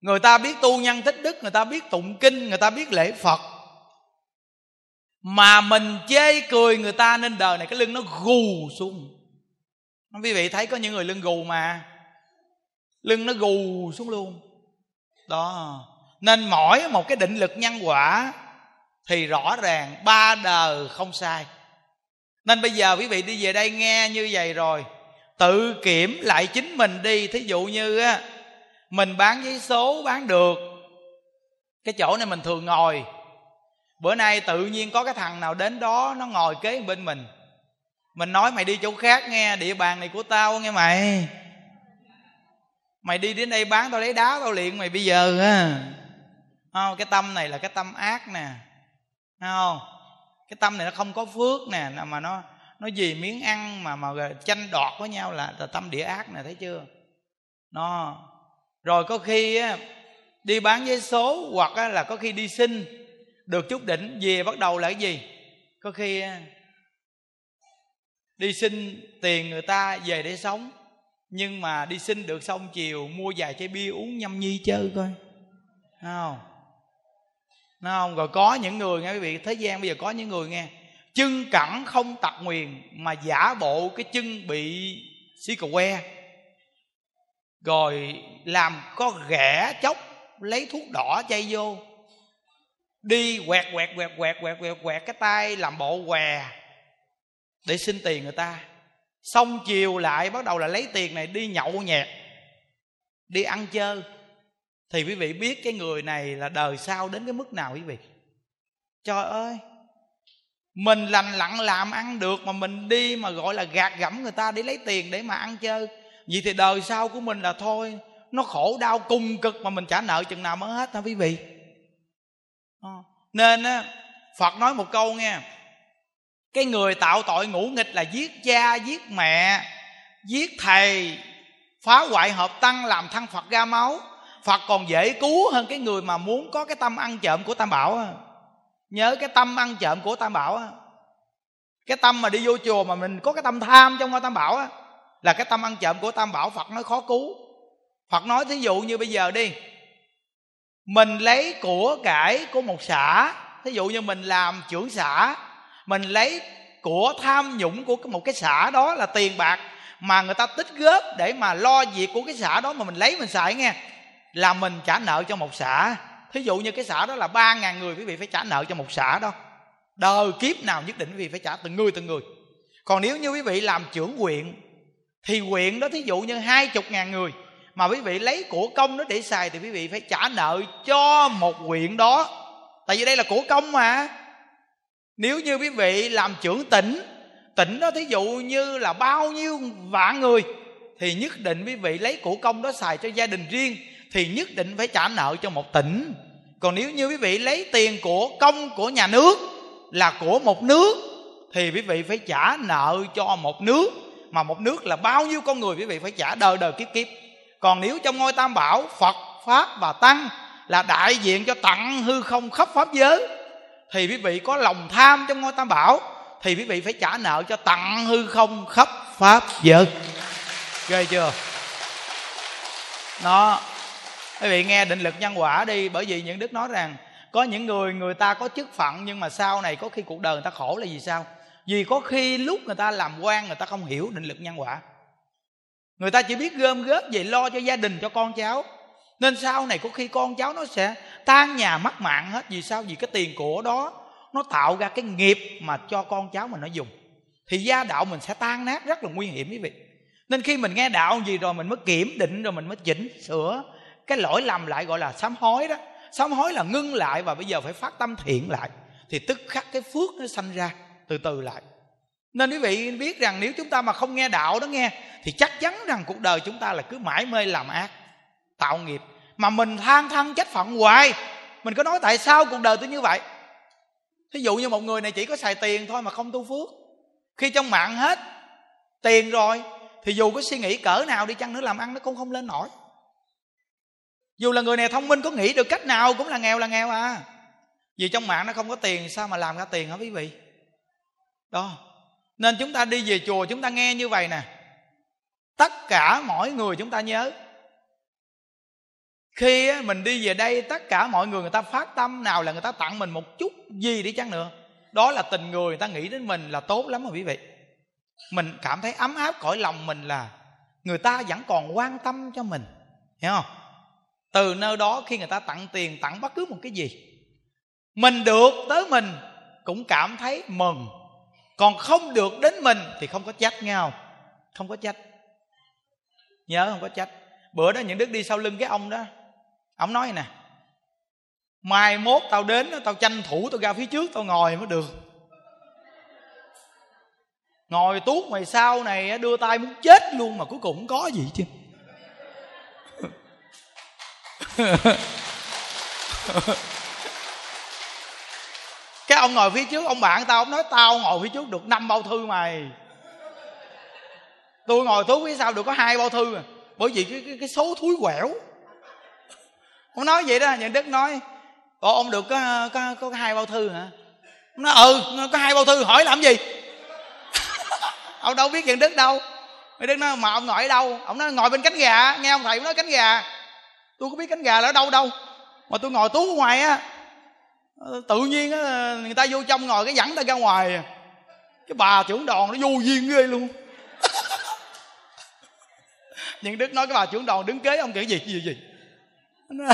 Người ta biết tu nhân tích đức, người ta biết tụng kinh, người ta biết lễ phật. Mà mình chê cười người ta nên đời này cái lưng nó gù xuống. Quý vị thấy có những người lưng gù mà. Lưng nó gù xuống luôn. Đó, nên mỗi một cái định lực nhân quả thì rõ ràng ba đời không sai nên bây giờ quý vị đi về đây nghe như vậy rồi. Tự kiểm lại chính mình đi. Thí dụ như á, mình bán giấy số bán được. Cái chỗ này mình thường ngồi. Bữa nay tự nhiên có cái thằng nào đến đó, nó ngồi kế bên mình. Mình nói, mày đi chỗ khác nghe, địa bàn này của tao nghe mày. Mày đi đến đây bán, tao lấy đá, tao liền mày bây giờ á. Không, cái tâm này là cái tâm ác nè. Không? Cái tâm này nó không có phước nè mà nó nó vì miếng ăn mà mà tranh đoạt với nhau là, là tâm địa ác nè thấy chưa? Nó rồi có khi á, đi bán giấy số hoặc á, là có khi đi xin được chút đỉnh về bắt đầu là cái gì? Có khi á, đi xin tiền người ta về để sống nhưng mà đi xin được xong chiều mua vài chai bia uống nhâm nhi chơi coi. Không? Đúng không? Rồi có những người nghe quý vị, thế gian bây giờ có những người nghe, chân cẳng không tặc nguyền mà giả bộ cái chân bị xí cà que. Rồi làm có ghẻ chốc lấy thuốc đỏ chay vô, đi quẹt quẹt quẹt quẹt quẹt quẹt quẹt cái tay làm bộ què để xin tiền người ta. Xong chiều lại bắt đầu là lấy tiền này đi nhậu nhẹt, đi ăn chơi thì quý vị biết cái người này là đời sau đến cái mức nào quý vị? Trời ơi! Mình lành lặn làm ăn được mà mình đi mà, gọi là, gạt gẫm người ta để lấy tiền để mà ăn chơi. Vậy thì đời sau của mình là thôi, nó khổ đau cùng cực mà mình trả nợ chừng nào mới hết hả quý vị? Ờ. Nên á, phật nói một câu nghe, cái người tạo tội ngũ nghịch là giết cha, giết mẹ, giết thầy, phá hoại hợp tăng, làm thân phật ra máu phật còn dễ cứu hơn cái người mà muốn có cái tâm ăn trộm của tam bảo nhớ cái tâm ăn trộm của tam bảo cái tâm mà đi vô chùa mà mình có cái tâm tham trong ngôi tam bảo á, là cái tâm ăn trộm của tam bảo phật nói khó cứu. Phật nói thí dụ như bây giờ đi, mình lấy của cải của một xã thí dụ như mình làm trưởng xã mình lấy của tham nhũng của một cái xã đó là tiền bạc mà người ta tích góp để mà lo việc của cái xã đó mà mình lấy mình xài nghe là mình trả nợ cho một xã. Thí dụ như cái xã đó là ba ngàn người, quý vị phải trả nợ cho một xã đó. Đời kiếp nào nhất định quý vị phải trả từng người từng người. Còn nếu như quý vị làm trưởng huyện, thì huyện đó thí dụ như hai chục ngàn người, mà quý vị lấy của công đó để xài thì quý vị phải trả nợ cho một huyện đó. Tại vì đây là của công mà. Nếu như quý vị làm trưởng tỉnh tỉnh đó thí dụ như là bao nhiêu vạn người, thì nhất định quý vị lấy của công đó xài cho gia đình riêng thì nhất định phải trả nợ cho một tỉnh. Còn nếu như quý vị lấy tiền của công của nhà nước là của một nước, thì quý vị phải trả nợ cho một nước. Mà một nước là bao nhiêu con người quý vị phải trả đời đời kiếp kiếp. Còn nếu trong ngôi tam bảo, phật, pháp và tăng là đại diện cho tặng hư không khắp pháp giới, thì quý vị có lòng tham trong ngôi tam bảo, thì quý vị phải trả nợ cho tặng hư không khắp pháp giới. Ghê chưa? Nó quý vị nghe định lực nhân quả đi, bởi vì những đức nói rằng, có những người người ta có chức phận, nhưng mà sau này có khi cuộc đời người ta khổ là vì sao? Vì có khi lúc người ta làm quan, người ta không hiểu định lực nhân quả. Người ta chỉ biết gom góp về lo cho gia đình, cho con cháu. Nên sau này có khi con cháu nó sẽ tan nhà, mất mạng hết. Vì sao? Vì cái tiền của đó, nó tạo ra cái nghiệp mà cho con cháu mình nó dùng. Thì gia đạo mình sẽ tan nát, rất là nguy hiểm quý vị. Nên khi mình nghe đạo gì rồi mình mới kiểm định, rồi mình mới chỉnh sửa cái lỗi lầm lại gọi là sám hối đó. Sám hối là ngưng lại và bây giờ phải phát tâm thiện lại. Thì tức khắc cái phước nó sanh ra từ từ lại. Nên quý vị biết rằng nếu chúng ta mà không nghe đạo đó nghe, thì chắc chắn rằng cuộc đời chúng ta là cứ mãi mê làm ác, tạo nghiệp. Mà mình than thân trách phận hoài. Mình có nói tại sao cuộc đời tôi như vậy? Thí dụ như một người này chỉ có xài tiền thôi mà không tu phước. Khi trong mạng hết tiền rồi, thì dù có suy nghĩ cỡ nào đi chăng nữa làm ăn nó cũng không lên nổi dù là người này thông minh, có nghĩ được cách nào cũng là nghèo là nghèo à. Vì trong mạng nó không có tiền, sao mà làm ra tiền hả quý vị? Đó. Nên chúng ta đi về chùa, chúng ta nghe như vậy nè. Tất cả mọi người chúng ta nhớ. Khi mình đi về đây, tất cả mọi người người ta phát tâm nào là người ta tặng mình một chút gì đi chăng nữa. Đó là tình người người ta nghĩ đến mình là tốt lắm rồi quý vị? Mình cảm thấy ấm áp cõi lòng mình là người ta vẫn còn quan tâm cho mình. Hiểu không? Từ nơi đó khi người ta tặng tiền, tặng bất cứ một cái gì, mình được tới mình cũng cảm thấy mừng. Còn không được đến mình thì không có trách nhau không? Không có trách. Nhớ, không có trách. Bữa đó những đức đi sau lưng cái ông đó, ông nói nè, mai mốt tao đến tao tranh thủ tao ra phía trước tao ngồi mới được. Ngồi tuốt ngoài sau này đưa tay muốn chết luôn mà cuối cùng không có gì chứ. cái ông ngồi phía trước ông bạn tao ông nói tao ngồi phía trước được năm bao thư mày. Tôi ngồi tuốt phía sau được có hai bao thư à. Bởi vì cái, cái, cái số thúi quẹo ông nói vậy đó nhận đức nói Ồ, ông được có, có, có, hai bao thư hả? Ông nói ừ có hai bao thư hỏi làm gì? Ông đâu biết nhận đức đâu. Đức nói mà ông ngồi ở đâu? Ông nói ngồi bên cánh gà Nghe ông thầy nói cánh gà. Tôi có biết cánh gà là ở đâu đâu. Mà tôi ngồi tú ở ngoài á ờ, Tự nhiên á, người ta vô trong ngồi cái dẫn ta ra ngoài. Cái bà trưởng đoàn nó vô duyên ghê luôn. Nhưng Đức nói cái bà trưởng đoàn đứng kế ông kiểu gì gì gì.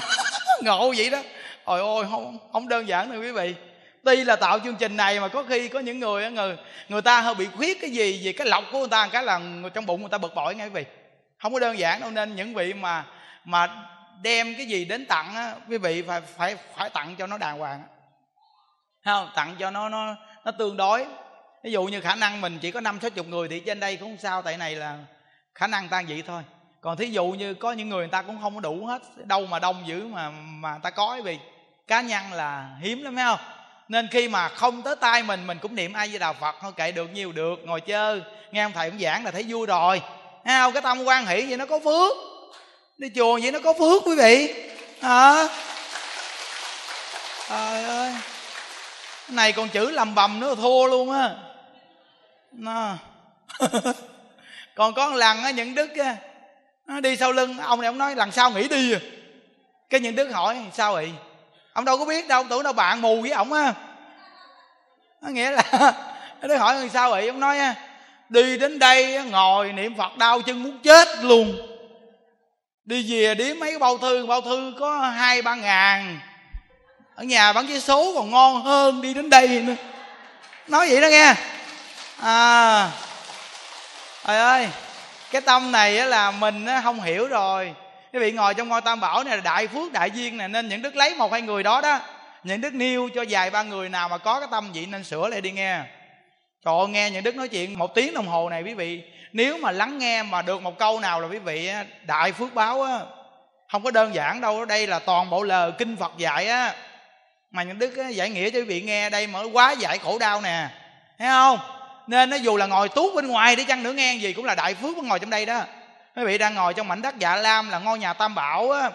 Ngộ vậy đó. Ôi ôi không không đơn giản đâu quý vị. Tuy là tạo chương trình này mà có khi có những người người người ta hơi bị khuyết cái gì về cái lọc của người ta cái là trong bụng người ta bực bội ngay quý vị. Không có đơn giản đâu, nên những vị mà mà đem cái gì đến tặng á, quý vị phải phải phải tặng cho nó đàng hoàng. Không? Tặng cho nó nó nó tương đối. Ví dụ như khả năng mình chỉ có năm sáu chục người thì trên đây cũng không sao tại này là khả năng tan vậy thôi. Còn thí dụ như có những người người ta cũng không có đủ hết đâu mà đông dữ mà mà ta có vì cá nhân là hiếm lắm phải không? Nên khi mà không tới tay mình mình cũng niệm ai với đạo phật thôi kệ được nhiều được ngồi chơi. Nghe ông thầy cũng giảng là thấy vui rồi. Thấy không? Cái tâm quan hỷ vậy nó có phước đi chùa vậy nó có phước quý vị. Hả? Trời ơi. Này còn chữ lầm bầm nữa thua luôn á. Nó. Còn có một lần á, những đức á, nó đi sau lưng, ông này ông nói, lần sau nghỉ đi. Cái những đức hỏi, sao vậy? Ông đâu có biết đâu, tưởng đâu bạn mù với ổng á. Nó nghĩa là nó hỏi làm sao vậy? Ông nói á, đi đến đây ngồi niệm phật đau chân muốn chết luôn đi về đếm mấy bao thư bao thư có hai ba ngàn. Ở nhà bán vé số còn ngon hơn đi đến đây nữa. Nói vậy đó nghe. À. Trời ơi cái tâm này là mình không hiểu rồi. Quý vị ngồi trong ngôi tam bảo này là đại phước đại duyên này nên những đức lấy một hai người đó đó những đức nêu cho vài ba người nào mà có cái tâm vậy nên sửa lại đi nghe. Trời ơi, nghe những đức nói chuyện một tiếng đồng hồ này quý vị nếu mà lắng nghe mà được một câu nào là quý vị đại phước báo, á, không có đơn giản đâu. Đây là toàn bộ lời kinh phật dạy, á. Mà những đức giải nghĩa cho quý vị nghe, đây mở quá giải khổ đau nè. Thấy không? Nên nó dù là ngồi tuốt bên ngoài để chăng nữa, nghe gì cũng là đại phước ngồi trong đây đó. Quý vị đang ngồi trong mảnh đất dạ lam là ngôi nhà tam bảo, á.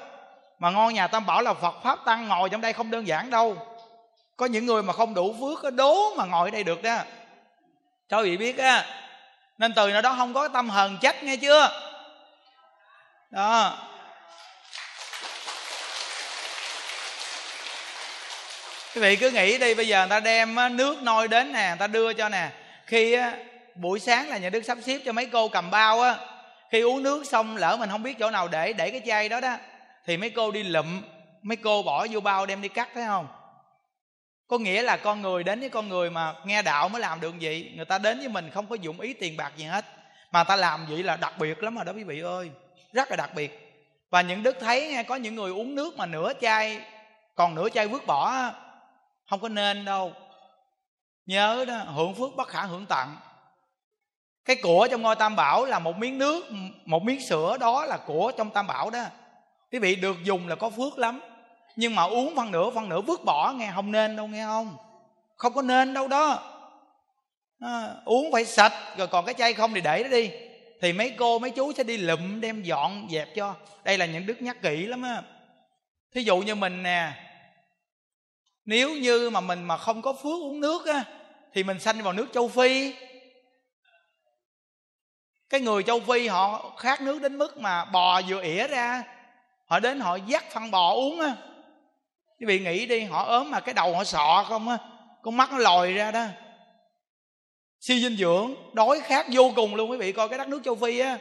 Mà ngôi nhà tam bảo là phật pháp tăng, ngồi trong đây không đơn giản đâu. Có những người mà không đủ phước đố mà ngồi ở đây được đó. Cho quý vị biết, á nên từ nào đó không có tâm hờn trách nghe chưa? Đó. Quý vị cứ nghĩ đi, bây giờ người ta đem nước nôi đến nè, người ta đưa cho nè. Khi buổi sáng là nhà đức sắp xếp cho mấy cô cầm bao, á, khi uống nước xong lỡ mình không biết chỗ nào để để cái chai đó đó, thì mấy cô đi lụm, mấy cô bỏ vô bao đem đi cắt, thấy không? Có nghĩa là con người đến với con người mà nghe đạo mới làm được vậy người ta đến với mình không có dụng ý tiền bạc gì hết. Mà ta làm vậy là đặc biệt lắm rồi đó quý vị ơi. Rất là đặc biệt. Và những đức thấy nghe, có những người uống nước mà nửa chai, còn nửa chai vứt bỏ không có nên đâu. Nhớ đó, hưởng phước bất khả hưởng tặng. Cái của trong ngôi tam bảo là một miếng nước, một miếng sữa đó là của trong tam bảo đó. Quý vị, được dùng là có phước lắm nhưng mà uống phân nửa phân nửa vứt bỏ nghe không nên đâu nghe không? Không có nên đâu đó. À, uống phải sạch rồi còn cái chai không thì để nó đi. Thì mấy cô mấy chú sẽ đi lụm đem dọn dẹp cho. Đây là những đức nhắc kỹ lắm á. Thí dụ như mình nè nếu như mà mình mà không có phước uống nước á thì mình sanh vào nước châu phi. Cái người châu phi họ khát nước đến mức mà bò vừa ỉa ra họ đến họ dắt phân bò uống á quý vị nghĩ đi họ ốm mà cái đầu họ sọ không á con mắt nó lòi ra đó. Suy dinh dưỡng đói khát vô cùng luôn quý vị coi cái đất nước châu phi á.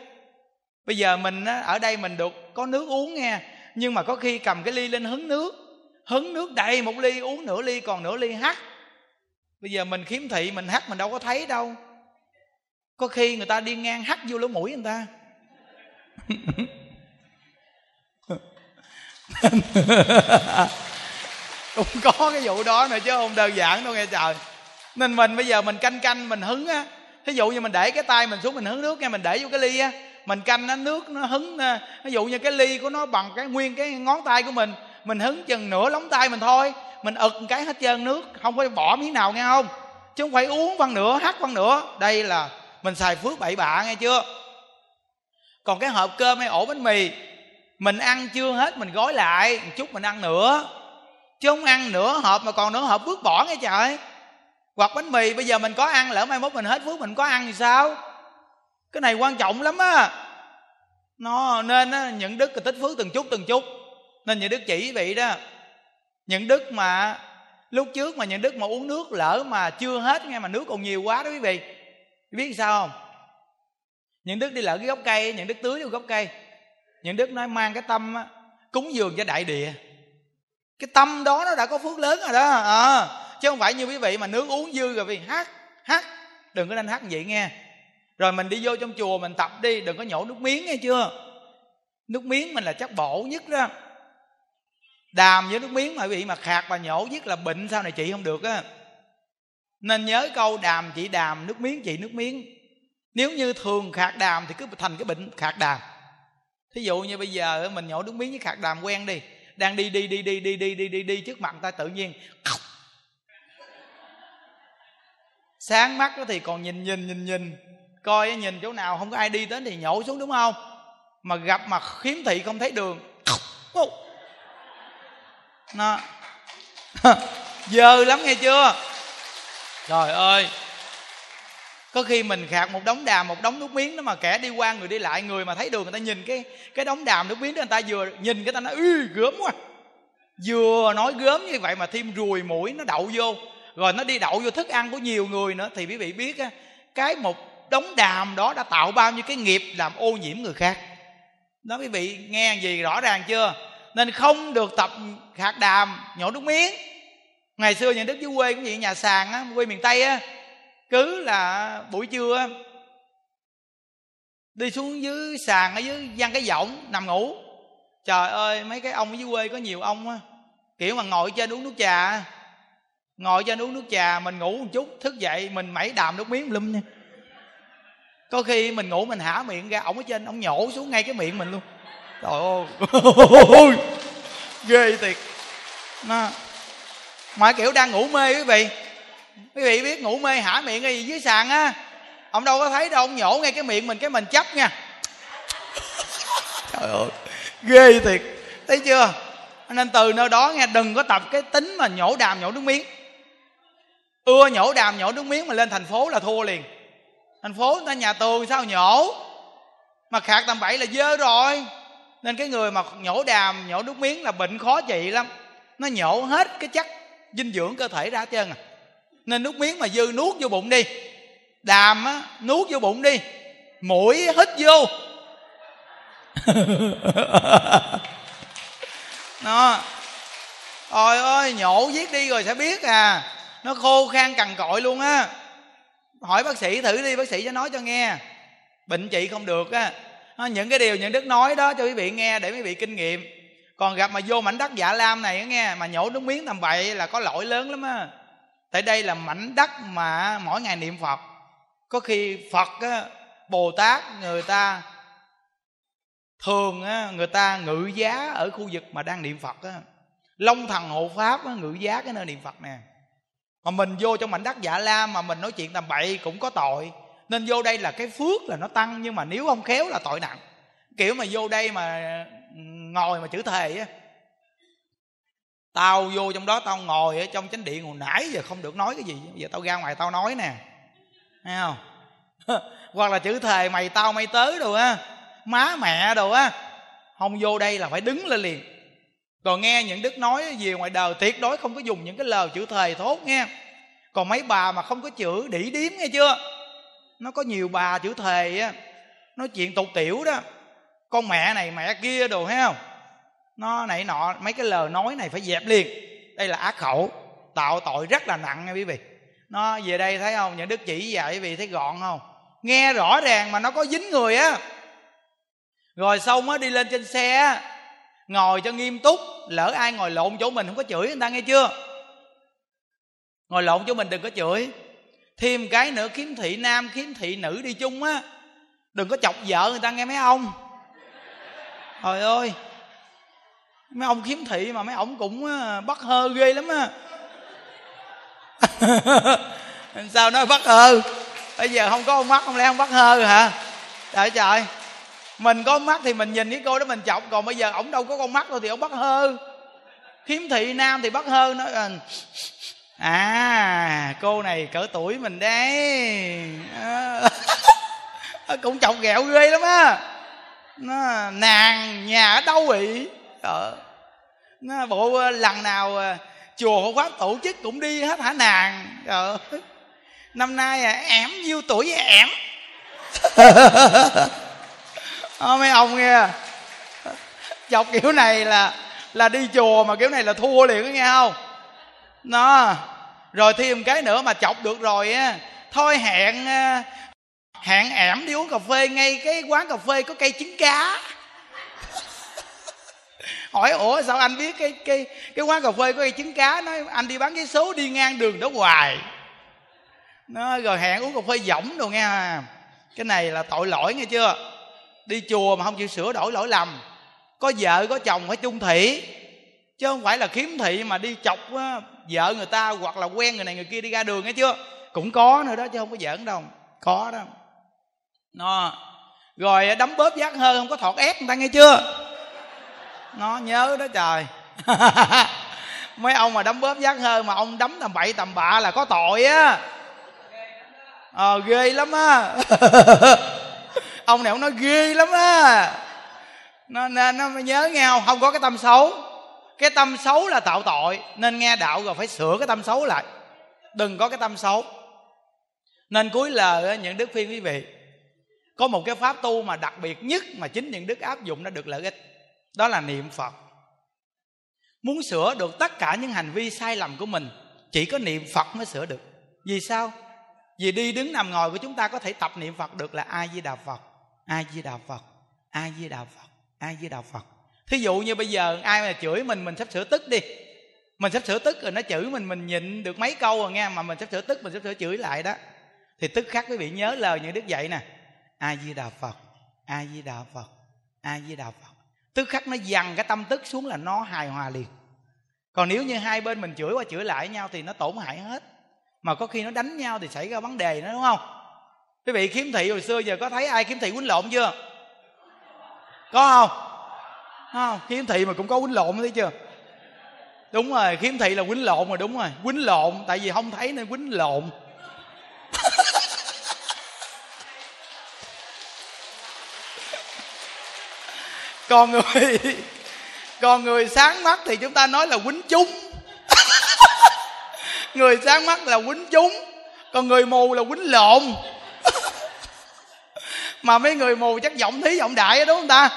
Bây giờ mình á, ở đây mình được có nước uống nghe nhưng mà có khi cầm cái ly lên hứng nước hứng nước đầy một ly uống nửa ly còn nửa ly hắt bây giờ mình khiếm thị mình hắt mình đâu có thấy đâu. Có khi người ta đi ngang hắt vô lỗ mũi người ta. cũng có cái vụ đó nữa chứ không đơn giản đâu nghe trời. Nên mình bây giờ mình canh canh, mình hứng á. Thí dụ như mình để cái tay mình xuống, mình hứng nước nghe mình để vô cái ly á. Mình canh nó, nước nó hứng ví dụ như cái ly của nó bằng cái nguyên cái ngón tay của mình mình hứng chừng nửa lóng tay mình thôi. Mình ực cái hết trơn nước, không có bỏ miếng nào nghe không? Chứ không phải uống văn nửa hát văn nửa. Đây là mình xài phước bậy bạ nghe chưa? Còn cái hộp cơm hay ổ bánh mì, mình ăn chưa hết, mình gói lại, một chút mình ăn nữa chứ không ăn nửa hộp mà còn nửa hộp bước bỏ nghe trời. Hoặc bánh mì bây giờ mình có ăn lỡ mai mốt mình hết phước mình có ăn thì sao? Cái này quan trọng lắm á. Nó nên á, những đức tích phước từng chút từng chút. Nên những đức chỉ vị đó. Những đức mà lúc trước mà những đức mà uống nước lỡ mà chưa hết nghe mà nước còn nhiều quá đó quý vị. Biết sao không? Những đức đi lỡ cái gốc cây những đức tưới vô gốc cây. Những đức nói mang cái tâm á, cúng dường cho đại địa cái tâm đó nó đã có phước lớn rồi đó à, chứ không phải như quý vị mà nước uống dư rồi vì hát hát. Đừng có nên hát vậy nghe. Rồi mình đi vô trong chùa mình tập đi đừng có nhổ nước miếng nghe chưa? Nước miếng mình là chắc bổ nhất đó. Đàm với nước miếng mà quý vị mà khạc và nhổ nhất là bệnh sau này chị không được á. Nên nhớ câu đàm chị đàm nước miếng chị nước miếng. Nếu như thường khạc đàm thì cứ thành cái bệnh khạc đàm. Thí dụ như bây giờ mình nhổ nước miếng với khạc đàm quen đi đang đi đi đi đi đi đi đi đi đi trước mặt ta tự nhiên. Sáng mắt thì còn nhìn nhìn nhìn nhìn. Coi nhìn chỗ nào không có ai đi đến thì nhổ xuống đúng không? Mà gặp mà khiếm thị không thấy đường. Nó. Dơ lắm nghe chưa? Trời ơi có khi mình khạc một đống đàm, một đống nước miếng đó mà kẻ đi qua người đi lại, người mà thấy đường người ta nhìn cái cái đống đàm nước miếng đó người ta vừa nhìn cái ta nói, ư, gớm quá. Vừa nói gớm như vậy mà thêm ruồi mũi, nó đậu vô. Rồi nó đi đậu vô thức ăn của nhiều người nữa. Thì quý vị biết á, cái một đống đàm đó đã tạo bao nhiêu cái nghiệp làm ô nhiễm người khác. Đó quý vị nghe gì rõ ràng chưa? Nên không được tập khạc đàm, nhổ nước miếng. Ngày xưa những đức dưới quê cũng vậy, nhà sàn á, quê miền tây á cứ là buổi trưa đi xuống dưới sàn ở dưới văn cái giọng nằm ngủ. Trời ơi, mấy cái ông ở dưới quê có nhiều ông á, kiểu mà ngồi trên uống nước trà ngồi trên uống nước trà mình ngủ một chút, thức dậy mình mẩy đàm nước miếng lum nha. Có khi mình ngủ mình hả miệng ra, ổng ở trên ổng nhổ xuống ngay cái miệng mình luôn. Trời ơi ghê thiệt. Nó mà kiểu đang ngủ mê quý vị quý vị biết ngủ mê hả miệng cái gì dưới sàn á? Ông đâu có thấy đâu ông nhổ ngay cái miệng mình cái mình chấp nha. Trời ơi ghê thiệt. Thấy chưa? Nên từ nơi đó nghe đừng có tập cái tính mà nhổ đàm nhổ nước miếng. Ưa nhổ đàm nhổ nước miếng mà lên thành phố là thua liền. Thành phố người ta nhà tường sao nhổ? Mà khạc tầm bậy là dơ rồi. Nên cái người mà nhổ đàm nhổ nước miếng là bệnh khó trị lắm. Nó nhổ hết cái chất dinh dưỡng cơ thể ra hết trơn à nên nước miếng mà dư nuốt vô bụng đi. Đàm á, nuốt vô bụng đi. Mũi hít vô. Nó ôi ơi, nhổ viết đi rồi sẽ biết à. Nó khô khan cằn cội luôn á. Hỏi bác sĩ thử đi, bác sĩ cho nói cho nghe. Bệnh trị không được á. Những cái điều những đức nói đó cho quý vị nghe để quý vị kinh nghiệm. Còn gặp mà vô mảnh đất dạ lam này nghe, mà nhổ nước miếng tầm bậy là có lỗi lớn lắm á tại đây là mảnh đất mà mỗi ngày niệm phật. Có khi phật á, bồ tát người ta thường á, người ta ngự giá ở khu vực mà đang niệm phật á. long thần hộ pháp á, ngự giá cái nơi niệm phật nè. Mà mình vô trong mảnh đất dạ la mà mình nói chuyện tầm bậy cũng có tội. Nên vô đây là cái phước là nó tăng nhưng mà nếu không khéo là tội nặng. Kiểu mà vô đây mà ừ, ngồi mà chữ thề á tao vô trong đó, tao ngồi ở trong chánh điện. Hồi nãy giờ không được nói cái gì. Giờ tao ra ngoài tao nói nè. Thấy không? Hoặc là chữ thề, mày tao mày tới đồ á. Má mẹ đồ á. Không vô đây là phải đứng lên liền. Còn nghe những đức nói gì ngoài đời, tuyệt đối không có dùng những cái lời chữ thề thốt nghe. Còn mấy bà mà không có chữ đỉ điếm nghe chưa? Nó có nhiều bà chữ thề á. Nói chuyện tục tiểu đó. Con mẹ này, mẹ kia đồ, thấy không? Nó này nọ, mấy cái lời nói này phải dẹp liền. Đây là ác khẩu, tạo tội rất là nặng nha quý vị. Nó về đây thấy không? Những đức chỉ dạy quý vị thấy gọn không? Nghe rõ ràng mà nó có dính người á. Rồi xong á, đi lên trên xe á, ngồi cho nghiêm túc, lỡ ai ngồi lộn chỗ mình không có chửi, người ta nghe chưa? Ngồi lộn chỗ mình đừng có chửi. Thêm cái nữa kiếm thị nam kiếm thị nữ đi chung á, đừng có chọc vợ người ta nghe mấy ông. Trời ơi mấy ông kiếm thị mà mấy ông cũng bắt hơ ghê lắm á. Sao nói bắt hơ? Bây giờ không có ông mắt không lẽ không bắt hơ hả? Trời trời. Mình có mắt thì mình nhìn cái cô đó mình chọc còn bây giờ ổng đâu có con mắt đâu thì ổng bắt hơ. Khiếm thị nam thì bắt hơ nói là à cô này cỡ tuổi mình đấy. À, cũng chọc ghẹo ghê lắm á. Nó nàng nhà ở đâu vậy Trời. nó bộ ờ, lần nào ờ, chùa hộ pháp tổ chức cũng đi hết hả nàng? Ờ. năm nay à, ẻm nhiêu tuổi vậy ẻm? À, mấy ông nghe. Chọc kiểu này là là đi chùa mà kiểu này là thua liền nghe không? Nó rồi thêm cái nữa mà chọc được rồi á. Thôi hẹn hẹn ẻm đi uống cà phê ngay cái quán cà phê có cây trứng cá hỏi ủa sao anh biết cái cái cái quán cà phê có cây trứng cá? Nói anh đi bán cái số đi ngang đường đó hoài. Nó rồi hẹn uống cà phê võng đồ nghe cái này là tội lỗi nghe chưa? Đi chùa mà không chịu sửa đổi lỗi lầm. Có vợ có chồng phải chung thủy. Chứ không phải là khiếm thị mà đi chọc á, vợ người ta hoặc là quen người này người kia đi ra đường nghe chưa? Cũng có nữa đó chứ không có giỡn đâu. Có đó. Nó rồi đấm bóp giác hơn không có thọt ép người ta nghe chưa? Nó nhớ đó trời. Mấy ông mà đấm bóp giác hơn mà ông đấm tầm bậy tầm bạ là có tội á. Ờ ghê lắm á. Ông này ông nói ghê lắm á. Nó, nó, nó nhớ nghe không? Không có cái tâm xấu. Cái tâm xấu là tạo tội. Nên nghe đạo rồi phải sửa cái tâm xấu lại. Đừng có cái tâm xấu. Nên cuối lời những đức phiên quý vị có một cái pháp tu mà đặc biệt nhất mà chính những đức áp dụng nó được lợi ích đó là niệm phật. Muốn sửa được tất cả những hành vi sai lầm của mình, chỉ có niệm phật mới sửa được. Vì sao? Vì đi đứng nằm ngồi của chúng ta có thể tập niệm phật được là a di đà phật. A di đà phật a di đà phật a di đà phật. Thí dụ như bây giờ ai mà chửi mình mình sắp sửa tức đi. Mình sắp sửa tức rồi nó chửi mình mình nhịn được mấy câu rồi nghe, mà mình sắp sửa tức, mình sắp sửa chửi lại đó. Thì tức khắc quý vị nhớ lời những đức dạy nè. A di đà phật a di đà phật a di đà phật tức khắc nó dằn cái tâm tức xuống là nó hài hòa liền. Còn nếu như hai bên mình chửi qua chửi lại nhau thì nó tổn hại hết. Mà có khi nó đánh nhau thì xảy ra vấn đề nữa, đúng không? Quý vị kiếm thị hồi xưa giờ có thấy ai kiếm thị quýnh lộn chưa? Có không? Không? Kiếm thị mà cũng có quýnh lộn thấy chưa đúng rồi kiếm thị là quýnh lộn rồi đúng rồi. Quýnh lộn, tại vì không thấy nên quýnh lộn. Còn người còn người sáng mắt thì chúng ta nói là quýnh chúng. Người sáng mắt là quýnh chúng, còn người mù là quýnh lộn. Mà mấy người mù chắc giọng thí, giọng đại đúng không ta?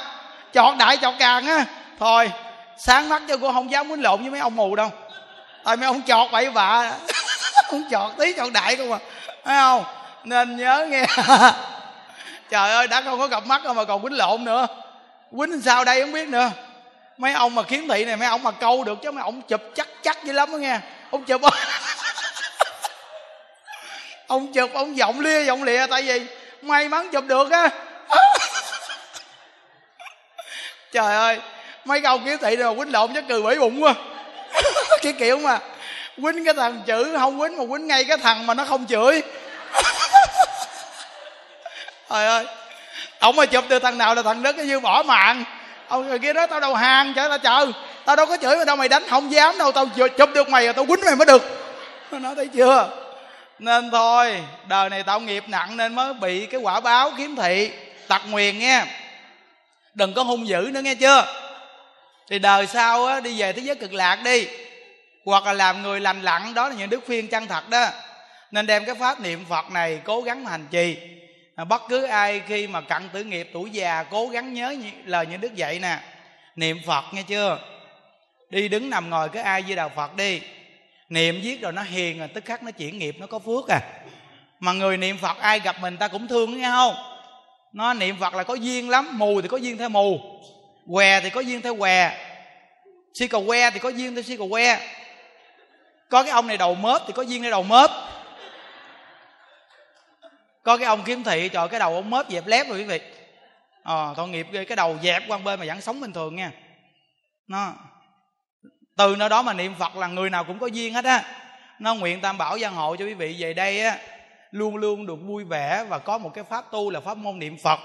Chọt đại, chọt càng á. Thôi, sáng mắt cho cô không dám quýnh lộn với mấy ông mù đâu. Tại mấy ông chọt bậy bạ. Ông chọt tí chọt đại không à. Thấy không? Nên nhớ nghe. Trời ơi, đã không có gặp mắt đâu mà còn quýnh lộn nữa quýnh sao đây không biết nữa. Mấy ông mà kiếm thị này, mấy ông mà câu được chứ, mấy ông chụp chắc chắc dữ lắm đó nghe. Ông chụp ông chụp ông giọng lia, giọng lịa, tại vì may mắn chụp được á. Trời ơi, mấy câu kiếm thị rồi quýnh lộn chắc cười bể bụng quá. Cái kiểu mà quýnh cái thằng chữ, không quýnh mà quýnh ngay cái thằng mà nó không chửi. Trời ơi ông mà chụp được thằng nào là thằng đó cái như bỏ mạng. Ông người kia nói tao đầu hàng trời tao chờ. Tao đâu có chửi mà đâu mày đánh không dám đâu tao chụp được mày rồi tao quýnh mày mới được. Nó nói thấy chưa? Nên thôi đời này tạo nghiệp nặng nên mới bị cái quả báo kiếm thị. Tặc nguyền nghe. Đừng có hung dữ nữa nghe chưa? Thì đời sau á, đi về thế giới cực lạc đi. Hoặc là làm người lành lặn đó là những đức phiên chân thật đó. Nên đem cái pháp niệm phật này cố gắng mà hành trì. À, bất cứ ai khi mà cận tử nghiệp, tuổi già, cố gắng nhớ lời những đức dạy nè, niệm phật nghe chưa? Đi đứng nằm ngồi cái ai với đạo phật đi. Niệm giết rồi nó hiền rồi, tức khắc nó chuyển nghiệp, nó có phước à. Mà người niệm phật, ai gặp mình ta cũng thương, nghe không? Nó niệm phật là có duyên lắm, mù thì có duyên theo mù, què thì có duyên theo què. Si cầu que thì có duyên theo si cầu que. Có cái ông này đầu mớp thì có duyên theo đầu mớp có cái ông kiếm thị trời cái đầu ông mớp dẹp lép rồi quý vị. Ờ à, tội nghiệp cái đầu dẹp qua bên mà vẫn sống bình thường nha. Nó từ nơi đó mà niệm phật là người nào cũng có duyên hết á. Nó nguyện tam bảo gia hộ cho quý vị về đây á luôn luôn được vui vẻ và có một cái pháp tu là pháp môn niệm phật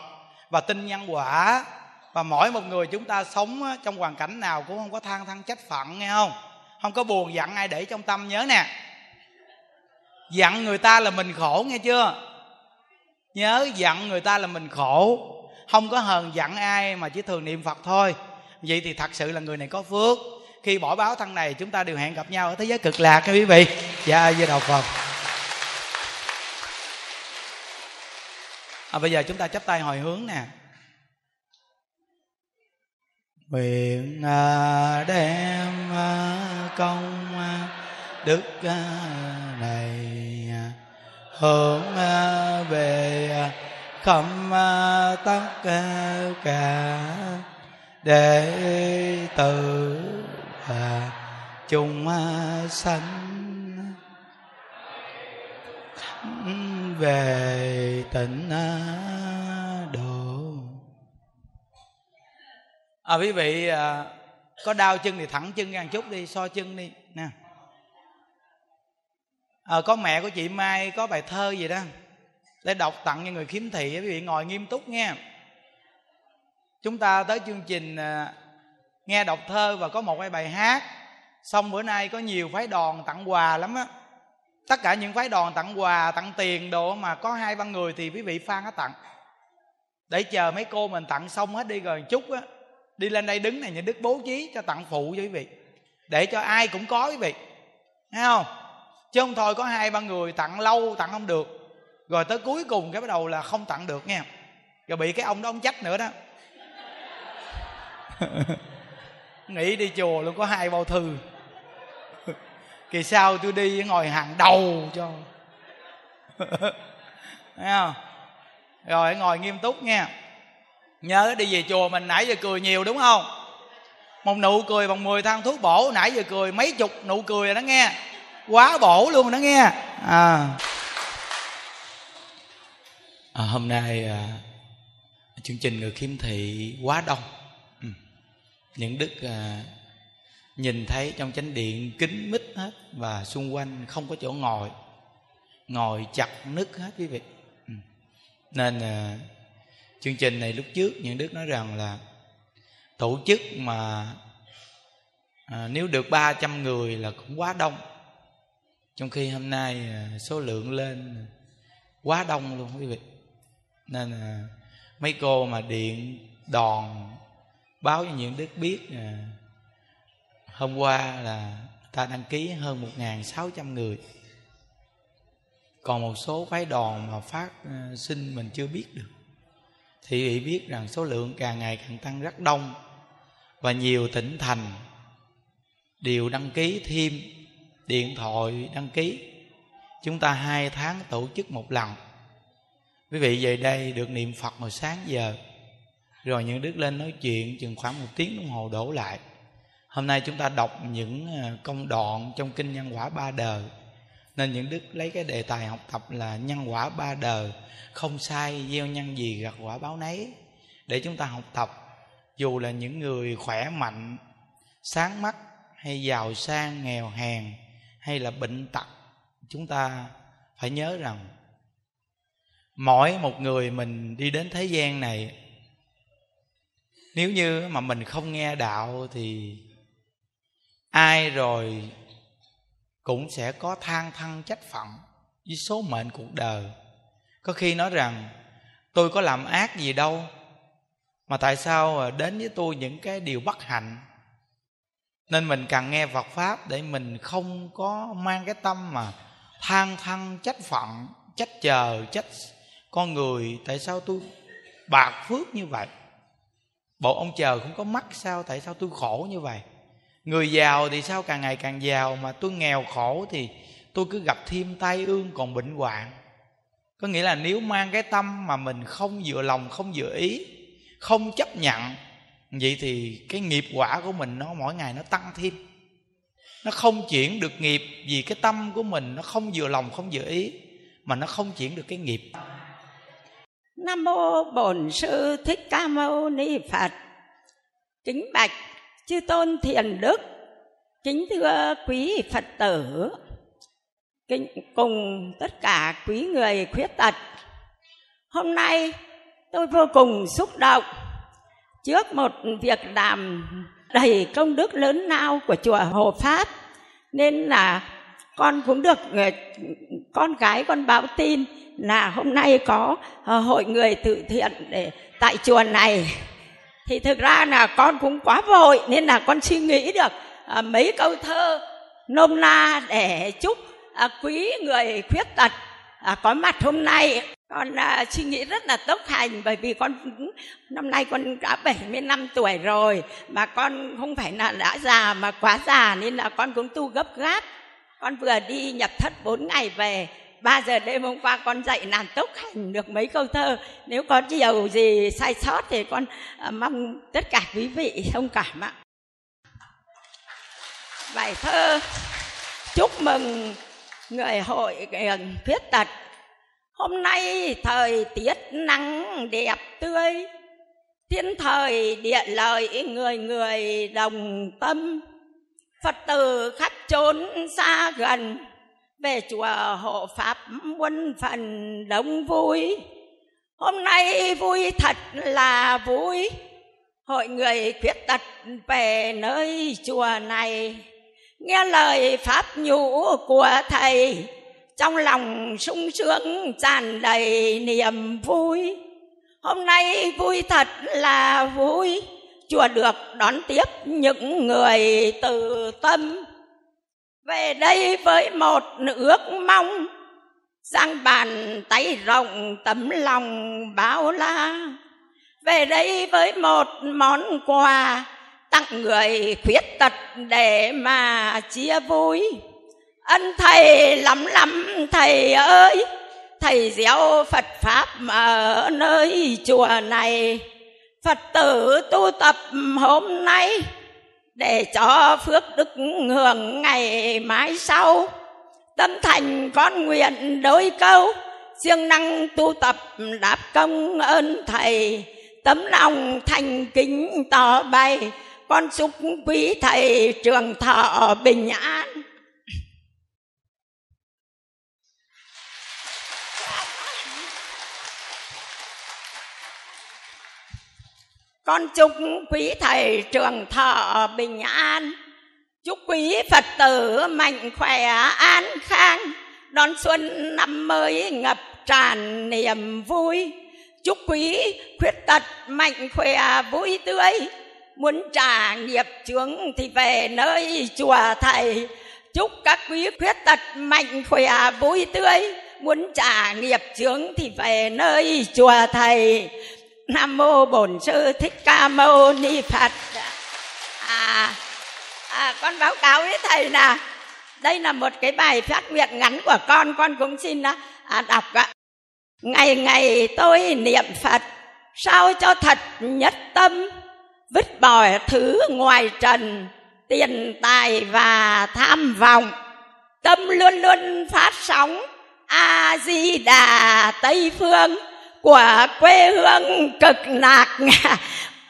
và tin nhân quả. Và mỗi một người chúng ta sống trong hoàn cảnh nào cũng không có than thăng trách phận nghe không? Không có buồn giận ai để trong tâm nhớ nè. Giận người ta là mình khổ nghe chưa? Nhớ giận người ta là mình khổ. Không có hờn giận ai mà chỉ thường niệm phật thôi. Vậy thì thật sự là người này có phước. Khi bỏ báo thân này chúng ta đều hẹn gặp nhau ở thế giới cực lạc các quý vị. Dạ với đạo phật. À, bây giờ chúng ta chắp tay hồi hướng nè. Nguyện à, đem à, công à, đức này hưởng à, về à, khẩm à, tất cả đệ tử và chúng sanh. Về, tịnh độ. À quý vị có đau chân thì thẳng chân ngang chút đi, so chân đi à, có mẹ của chị mai có bài thơ gì đó để đọc tặng cho người khiếm thị quý vị ngồi nghiêm túc nghe chúng ta tới chương trình à, nghe đọc thơ và có một cái bài hát. Xong bữa nay có nhiều phái đoàn tặng quà lắm á. Tất cả những phái đoàn tặng quà tặng tiền đồ mà có hai ba người thì quý vị phan nó tặng. Để chờ mấy cô mình tặng xong hết đi rồi chút á đi lên đây đứng này những đức bố trí cho tặng phụ cho quý vị. Để cho ai cũng có quý vị. Thấy không? Chứ không thôi, có hai ba người tặng lâu, tặng không được. Rồi tới cuối cùng cái bắt đầu là không tặng được nha. Rồi bị cái ông đó ông trách nữa đó. Nghĩ đi chùa luôn, có hai bao thư. Kỳ sau tôi đi ngồi hàng đầu cho. Thấy không? Rồi ngồi nghiêm túc nha. Nhớ đi về chùa mình nãy giờ cười nhiều đúng không? Một nụ cười bằng 10 thang thuốc bổ, nãy giờ cười mấy chục nụ cười rồi đó nghe quá bổ luôn đó nghe. À, à hôm nay à, chương trình người khiếm thị quá đông. Ừ. những đức à, nhìn thấy trong chánh điện kính mít hết và xung quanh không có chỗ ngồi ngồi chặt nứt hết quý vị. Ừ. nên à, chương trình này lúc trước những đức nói rằng là tổ chức mà à, nếu được 300 người là cũng quá đông trong khi hôm nay à, số lượng lên quá đông luôn quý vị. Nên à, mấy cô mà điện đòn báo cho những đức biết à, hôm qua là ta đăng ký hơn một sáu trăm người. Còn một số phái đoàn mà phát à, sinh mình chưa biết được. Thì vị biết rằng số lượng càng ngày càng tăng rất đông và nhiều tỉnh thành đều đăng ký thêm điện thoại đăng ký. Chúng ta hai tháng tổ chức một lần. Quý vị về đây được niệm phật hồi sáng giờ. Rồi những đức lên nói chuyện chừng khoảng một tiếng đồng hồ đổ lại. Hôm nay chúng ta đọc những ờ, công đoạn trong kinh nhân quả ba đời. Nên những đức lấy cái đề tài học tập là nhân quả ba đời, không sai, gieo nhân gì gặt quả báo nấy. Để chúng ta học tập, dù là những người khỏe mạnh, sáng mắt hay giàu sang, nghèo hèn hay là bệnh tật, chúng ta phải nhớ rằng mỗi một người mình đi đến thế gian này, nếu như mà mình không nghe đạo thì ai rồi cũng sẽ có than thân trách phận với số mệnh cuộc đời. Có khi nói rằng, tôi có làm ác gì đâu, mà tại sao đến với tôi những cái điều bất hạnh? Nên mình cần nghe Phật pháp để mình không có mang cái tâm mà than thân trách phận, trách chờ, trách con người. Tại sao tôi bạc phước như vậy? Bộ ông chờ không có mắt sao? Tại sao tôi khổ như vậy? Người giàu thì sao càng ngày càng giàu? Mà tôi nghèo khổ thì tôi cứ gặp thêm tai ương còn bệnh hoạn. Có nghĩa là nếu mang cái tâm mà mình không dựa lòng, không dựa ý, không chấp nhận vậy thì cái nghiệp quả của mình nó mỗi ngày nó tăng thêm. Nó không chuyển được nghiệp vì cái tâm của mình nó không vừa lòng, không vừa ý, mà nó không chuyển được cái nghiệp. Nam mô bổn sư thích ca mâu ni phật. Kính bạch chư tôn thiền đức, kính thưa quý phật tử, kính cùng tất cả quý người khuyết tật. Hôm nay tôi vô cùng xúc động trước một việc làm đầy công đức lớn lao của chùa Hồ Pháp, nên là con cũng được ờ, con gái con báo tin là hôm nay có ờ, hội người từ thiện để tại chùa này. Thì thực ra là con cũng quá vội nên là con suy nghĩ được ờ, mấy câu thơ nôm na để chúc quý người khuyết tật có mặt hôm nay con uh, suy nghĩ rất là tốc hành bởi vì con năm nay con đã 75 tuổi rồi mà con không phải là đã già mà quá già nên là con cũng tu gấp gáp. Con vừa đi nhập thất 4 ngày về 3 giờ đêm hôm qua con dậy làm tốc hành được mấy câu thơ. Nếu có điều gì sai sót thì con uh, mong tất cả quý vị thông cảm ạ. Bài thơ chúc mừng người hội người khuyết tật. Hôm nay thời tiết nắng đẹp tươi. Thiên thời địa lợi, người người đồng tâm. Phật tử khắp trốn xa gần, Về chùa hộ Pháp quân phần đông vui. Hôm nay vui thật là vui. Hội người khuyết tật về nơi chùa này, Nghe lời Pháp nhũ của Thầy trong lòng sung sướng tràn đầy niềm vui. Hôm nay vui thật là vui. Chùa được đón tiếp những người từ tâm. Về đây với một ước mong giang bàn tay rộng tấm lòng bao la. Về đây với một món quà tặng người khuyết tật để mà chia vui ân thầy lắm lắm, thầy ơi, thầy gieo phật pháp ở nơi chùa này. Phật tử tu tập hôm nay để cho phước đức hưởng ngày mai sau. Tâm thành con nguyện đối câu, siêng năng tu tập đáp công ơn thầy. Tấm lòng thành kính tỏ bày, con chúc quý thầy trường thọ bình an. Con chúc quý thầy trường thọ bình an. Chúc quý phật tử mạnh khỏe, an khang. Đón xuân năm mới ngập tràn niềm vui. Chúc quý khuyết tật mạnh khỏe, vui tươi. Muốn trả nghiệp chướng thì về nơi chùa thầy. Chúc các quý khuyết tật mạnh khỏe, vui tươi. Muốn trả nghiệp chướng thì về nơi chùa thầy nam mô bổn sư thích ca mâu ni phật. À, à con báo cáo với thầy là đây là một cái bài phát nguyện ngắn của con con cũng xin à, à, đọc ạ. Ngày ngày tôi niệm phật sao cho thật nhất tâm? Vứt bỏ thứ ngoài trần tiền tài và tham vọng. Tâm luôn luôn phát sóng a di đà tây phương của quê hương cực lạc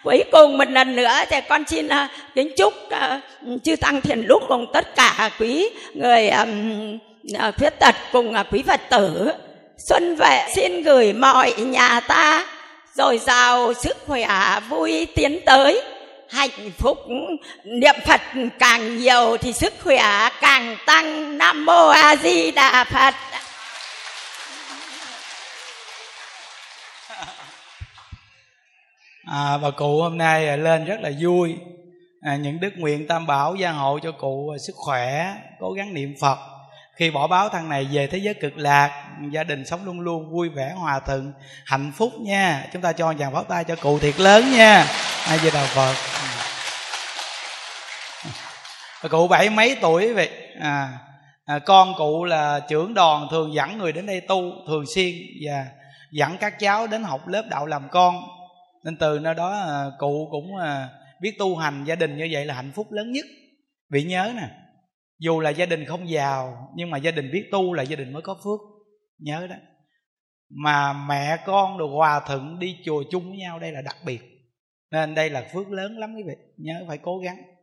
cuối cùng một lần nữa thì con xin uh, kính chúc uh, chư tăng thiền lúc cùng tất cả quý người um, uh, khuyết tật cùng uh, quý phật tử. Xuân về xin gửi mọi nhà ta rồi giàu sức khỏe vui tiến tới. Hạnh phúc niệm phật càng nhiều thì sức khỏe càng tăng. Nam mô a di đà phật. À, bà cụ hôm nay à, lên rất là vui. À, những đức nguyện tam bảo gia hộ cho cụ à, sức khỏe cố gắng niệm phật. Khi bỏ báo thằng này về thế giới cực lạc gia đình sống luôn luôn vui vẻ hòa thuận hạnh phúc nha. Chúng ta cho chàng pháo tay cho cụ thiệt lớn nha. Ai về đạo phật. Cụ bảy mấy tuổi vậy? À, à, con cụ là trưởng đoàn thường dẫn người đến đây tu thường xuyên và dẫn các cháu đến học lớp đạo làm con nên từ nơi đó à, cụ cũng à, biết tu hành gia đình như vậy là hạnh phúc lớn nhất. Bị nhớ nè, dù là gia đình không giàu, nhưng mà gia đình biết tu là gia đình mới có phước. Nhớ đó. Mà mẹ con được hòa thuận đi chùa chung với nhau đây là đặc biệt. Nên đây là phước lớn lắm quý vị, nhớ phải cố gắng.